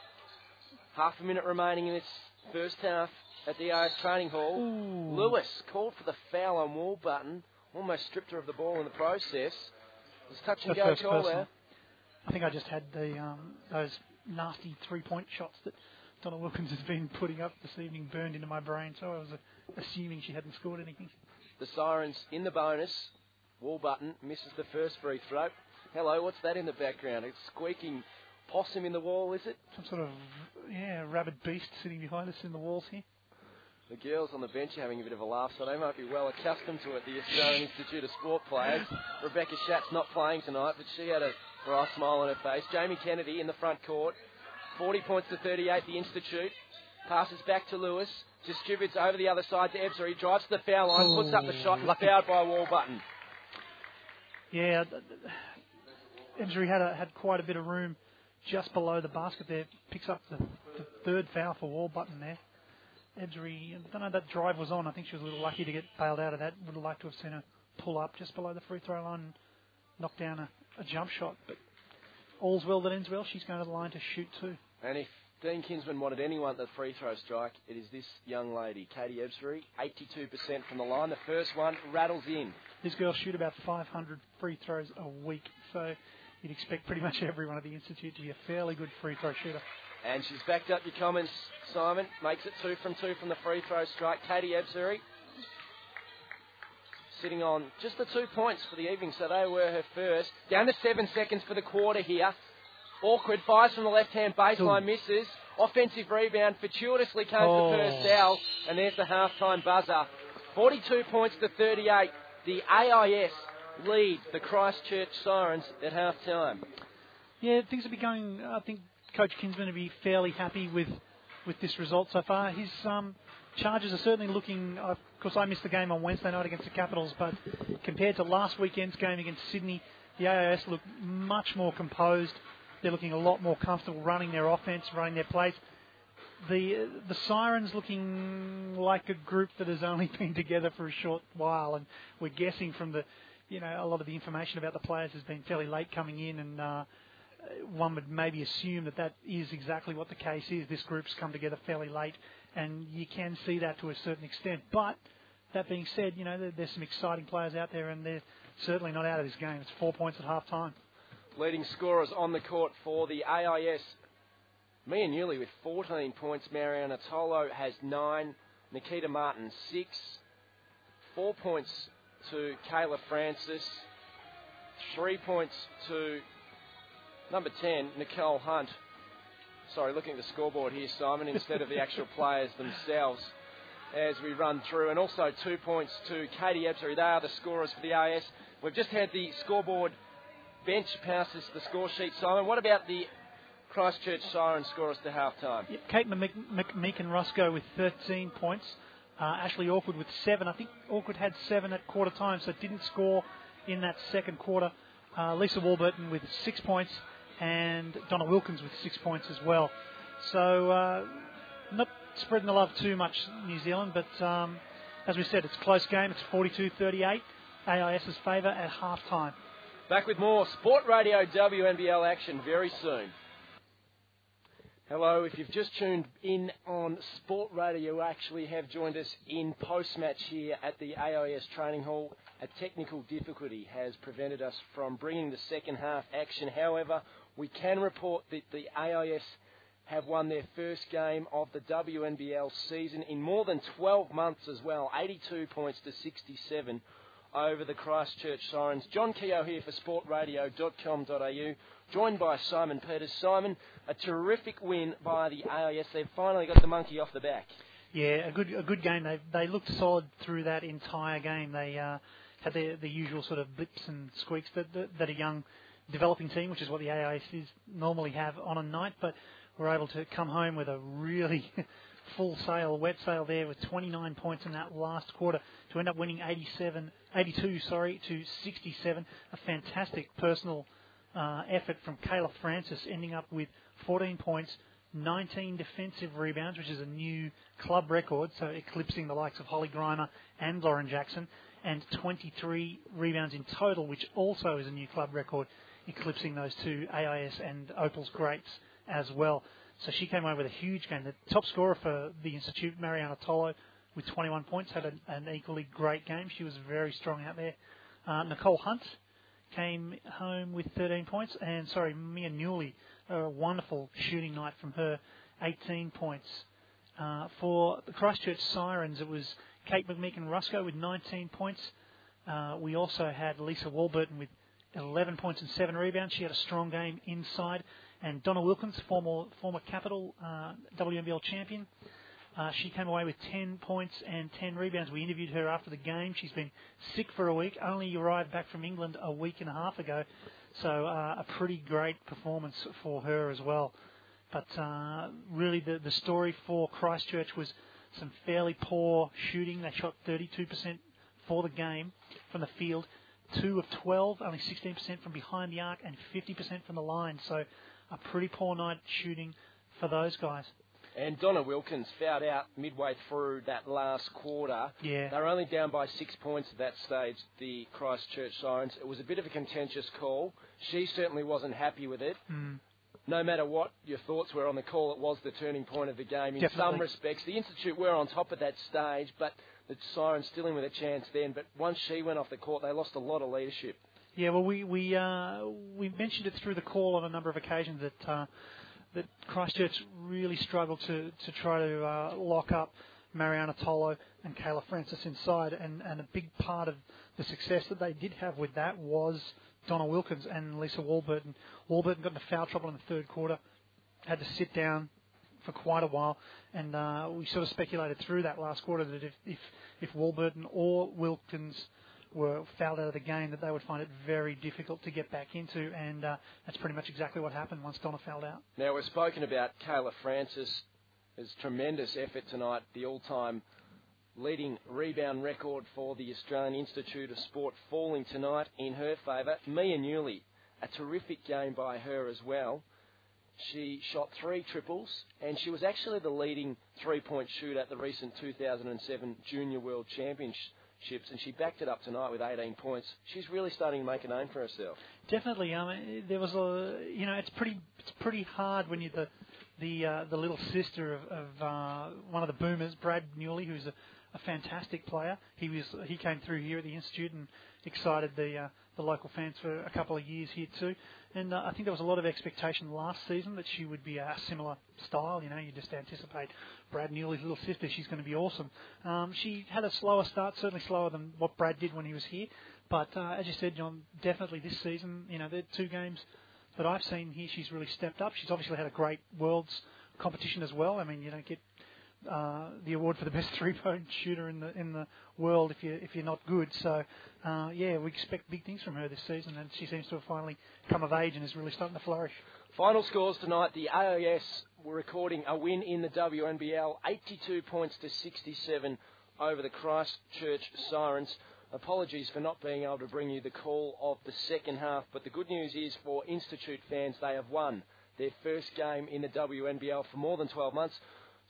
Speaker 1: Half a minute remaining in this first half at the AIS training hall.
Speaker 2: Ooh.
Speaker 1: Lewis called for the foul on Wallbutton, Almost stripped her of the ball in the process. It was touch and
Speaker 2: The
Speaker 1: go call there.
Speaker 2: I think I just had the um, those nasty three point shots that Donna Wilkins has been putting up this evening burned into my brain, so I was uh, assuming she hadn't scored anything.
Speaker 1: The Sirens in the bonus. Wallbutton misses the first free throw. Hello, what's that in the background? It's squeaking possum in the wall, is it?
Speaker 2: Some sort of yeah rabid beast sitting behind us in the walls here.
Speaker 1: The girls on the bench are having a bit of a laugh, so they might be well accustomed to it, the Australian Institute of Sport players. Rebecca Schatz not playing tonight, but she had a bright smile on her face. Jamie Kennedy in the front court. 40 points to 38, the Institute. Passes back to Lewis. Distributes over the other side to Ebzery drives to the foul line, oh, puts up the
Speaker 2: Oh,
Speaker 1: shot, and fouled by Wallbutton.
Speaker 2: Yeah, th- th- Ebzery had a, had quite a bit of room just below the basket there. Picks up the, the third foul for Wallbutton there. Ebzery, I don't know that drive was on. I think she was a little lucky to get bailed out of that. Would have liked to have seen her pull up just below the free throw line and knock down a, a jump shot. But all's well that ends well. She's going to the line to shoot too.
Speaker 1: And if Dean Kinsman wanted anyone at the free throw strike, it is this young lady, Katie Ebzery. 82% from the line. The first one rattles in.
Speaker 2: These girls shoot about 500 free throws a week, so you'd expect pretty much everyone at the institute to be a fairly good free throw shooter.
Speaker 1: And she's backed up your comments, Simon. Makes it two from two from the free throw strike. Katie Ebzery sitting on just the two points for the evening, so they were her first. Down to seven seconds for the quarter here. Awkward fires from the left hand baseline, misses. Offensive rebound fortuitously comes
Speaker 2: Oh.
Speaker 1: to Purcell, and there's the halftime buzzer. 42 points to 38. The AIS lead the Christchurch Sirens at halftime.
Speaker 2: Yeah, things will be going. I think Coach Kinsman will be fairly happy with with this result so far. His um, charges are certainly looking. Of course, I missed the game on Wednesday night against the Capitals, but compared to last weekend's game against Sydney, the AIS look much more composed. They're looking a lot more comfortable running their offense, running their plays. The the Sirens looking like a group that has only been together for a short while, and we're guessing from the, you know, a lot of the information about the players has been fairly late coming in, and uh, one would maybe assume that that is exactly what the case is. This group's come together fairly late, and you can see that to a certain extent. But that being said, you know there's some exciting players out there, and they're certainly not out of this game. It's four points at half time.
Speaker 1: Leading scorers on the court for the AIS. Mia Newley with 14 points. Marianna Tolo has 9. Nikita Martin 6. 4 points to Kayla Francis. 3 points to number 10, Nicole Hunt. Sorry, looking at the scoreboard here, Simon, instead of the actual players themselves as we run through. And also 2 points to Katie Ebzery. They are the scorers for the AIS. We've just had the scoreboard bench passes the score sheet, Simon. What about the Christchurch Siren scorers to half time?
Speaker 2: Yep, Kate McMeekin Rusco with 13 points. Uh, Ashley Awkward with seven. I think Awkward had seven at quarter time, so didn't score in that second quarter. Uh, Lisa Wallbutton with six points, and Donna Wilkins with six points as well. So uh, not spreading the love too much, New Zealand, but um, as we said, it's a close game. It's 42-38. AIS's favour at half time.
Speaker 1: Back with more Sport Radio WNBL action very soon. Hello, if you've just tuned in on Sport Radio, you actually have joined us in post-match here at the AIS Training Hall. A technical difficulty has prevented us from bringing the second half action. However, we can report that the AIS have won their first game of the WNBL season in more than 12 months as well, 82 points to 67 over the Christchurch Sirens. John Keogh here for sportradio.com.au, joined by Simon Peters. Simon, a terrific win by the AIS. They've finally got the monkey off the back.
Speaker 2: Yeah, a good a good game. They they looked solid through that entire game. They uh, had the the usual sort of blips and squeaks that, that that a young developing team, which is what the AIS is normally have on a night, but we're able to come home with a really full sail, wet sail there with 29 points in that last quarter to end up winning 87, 82, sorry, to 67. A fantastic personal uh, effort from Kayla Francis, ending up with 14 points, 19 defensive rebounds, which is a new club record, so eclipsing the likes of Holly Grima and Lauren Jackson, and 23 rebounds in total, which also is a new club record, eclipsing those two AIS and Opal's greats as well. So she came away with a huge game. The top scorer for the Institute, Marianna Tolo, with 21 points, had an, an equally great game. She was very strong out there. Uh, Nicole Hunt came home with 13 points, and sorry, Mia Newley, a wonderful shooting night from her, 18 points. Uh, for the Christchurch Sirens, it was Kate McMeekin Rusco with 19 points. Uh, we also had Lisa Wallbutton with 11 points and 7 rebounds. She had a strong game inside. And Donna Wilkins, former former Capital uh, WNBL champion, uh, she came away with 10 points and 10 rebounds. We interviewed her after the game. She's been sick for a week, only arrived back from England a week and a half ago. So uh, a pretty great performance for her as well. But uh, really, the, the story for Christchurch was some fairly poor shooting. They shot 32% for the game from the field, 2 of 12, only 16% from behind the arc, and 50% from the line. So a pretty poor night shooting for those guys.
Speaker 1: And Donna Wilkins fouled out midway through that last quarter.
Speaker 2: Yeah.
Speaker 1: They were only down by six points at that stage, the Christchurch Sirens. It was a bit of a contentious call. She certainly wasn't happy with it.
Speaker 2: Mm.
Speaker 1: No matter what your thoughts were on the call, it was the turning point of the game in
Speaker 2: Definitely.
Speaker 1: some respects. The Institute were on top at that stage, but the Sirens still in with a chance then. But once she went off the court, they lost a lot of leadership.
Speaker 2: Yeah, well, we we uh, we mentioned it through the call on a number of occasions that uh, that Christchurch really struggled to to try to uh, lock up Marianna Tolo and Kayla Francis inside, and and a big part of the success that they did have with that was Donna Wilkins and Lisa Wallbutton. Wallbutton got into foul trouble in the third quarter, had to sit down for quite a while, and uh, we sort of speculated through that last quarter that if if, if Wallbutton or Wilkins were fouled out of the game, that they would find it very difficult to get back into, and uh, that's pretty much exactly what happened once Donna fouled out.
Speaker 1: Now, we've spoken about Kayla Francis. Tremendous effort tonight, the all-time leading rebound record for the Australian Institute of Sport falling tonight in her favour. Mia Newley, a terrific game by her as well. She shot three triples, and she was actually the leading three-point shooter at the recent 2007 Junior World Championships, and she backed it up tonight with 18 points. She's really starting to make a name for herself.
Speaker 2: Definitely. Um, there was a, you know, it's pretty, it's pretty hard when you're the, the, uh, the little sister of, of uh, one of the boomers, Brad Newley, who's a, a fantastic player. He was, he came through here at the institute and excited the, uh, the local fans for a couple of years here too. And uh, I think there was a lot of expectation last season that she would be a similar style. You know, you just anticipate Brad Newley's little sister. She's going to be awesome. Um, she had a slower start, certainly slower than what Brad did when he was here. But uh, as you said, John, definitely this season, you know, the two games that I've seen here, she's really stepped up. She's obviously had a great Worlds competition as well. I mean, you don't get uh, the award for the best three-point shooter in the in the world if you if you're not good. So uh, yeah, we expect big things from her this season, and she seems to have finally come of age and is really starting to flourish.
Speaker 1: Final scores tonight: the AIS were recording a win in the WNBL, 82 points to 67 over the Christchurch Sirens. Apologies for not being able to bring you the call of the second half, but the good news is for Institute fans, they have won their first game in the WNBL for more than 12 months.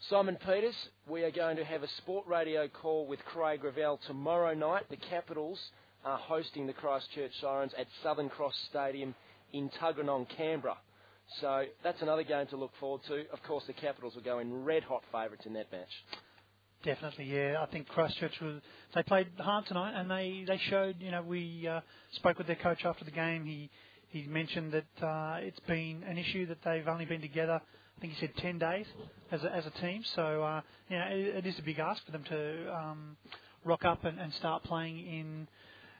Speaker 1: Simon Peters, we are going to have a sport radio call with Craig Gravel tomorrow night. The Capitals are hosting the Christchurch Sirens at Southern Cross Stadium in Tuggeranong, Canberra. So that's another game to look forward to. Of course, the Capitals will go in red hot favourites in that match.
Speaker 2: Definitely, yeah. I think Christchurch was. They played hard tonight, and they they showed. You know, we uh, spoke with their coach after the game. He he mentioned that uh, it's been an issue that they've only been together. I think he said ten days as a, as a team. So uh, you know, it, it is a big ask for them to um, rock up and, and start playing in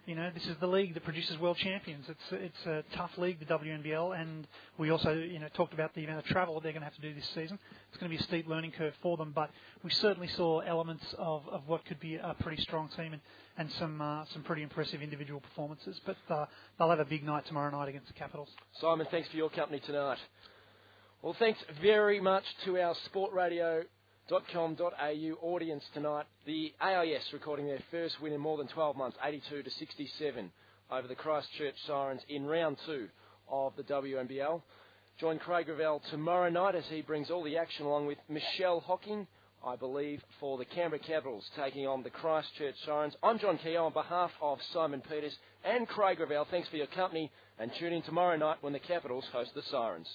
Speaker 2: you know, this is the league that produces world champions. It's it's a tough league, the WNBL, and we also you know talked about the amount of travel they're going to have to do this season. It's going to be a steep learning curve for them, but we certainly saw elements of, of what could be a pretty strong team and and some uh, some pretty impressive individual performances. But uh, they'll have a big night tomorrow night against the Capitals.
Speaker 1: Simon, thanks for your company tonight. Well, thanks very much to our Sport Radio .com.au audience tonight. The AIS recording their first win in more than 12 months, 82 to 67 over the Christchurch Sirens in round two of the WNBL. Join Craig Revell tomorrow night as he brings all the action along with Michelle Hocking, I believe, for the Canberra Capitals taking on the Christchurch Sirens. I'm John Keogh on behalf of Simon Peters and Craig Revell. Thanks for your company and tune in tomorrow night when the Capitals host the Sirens.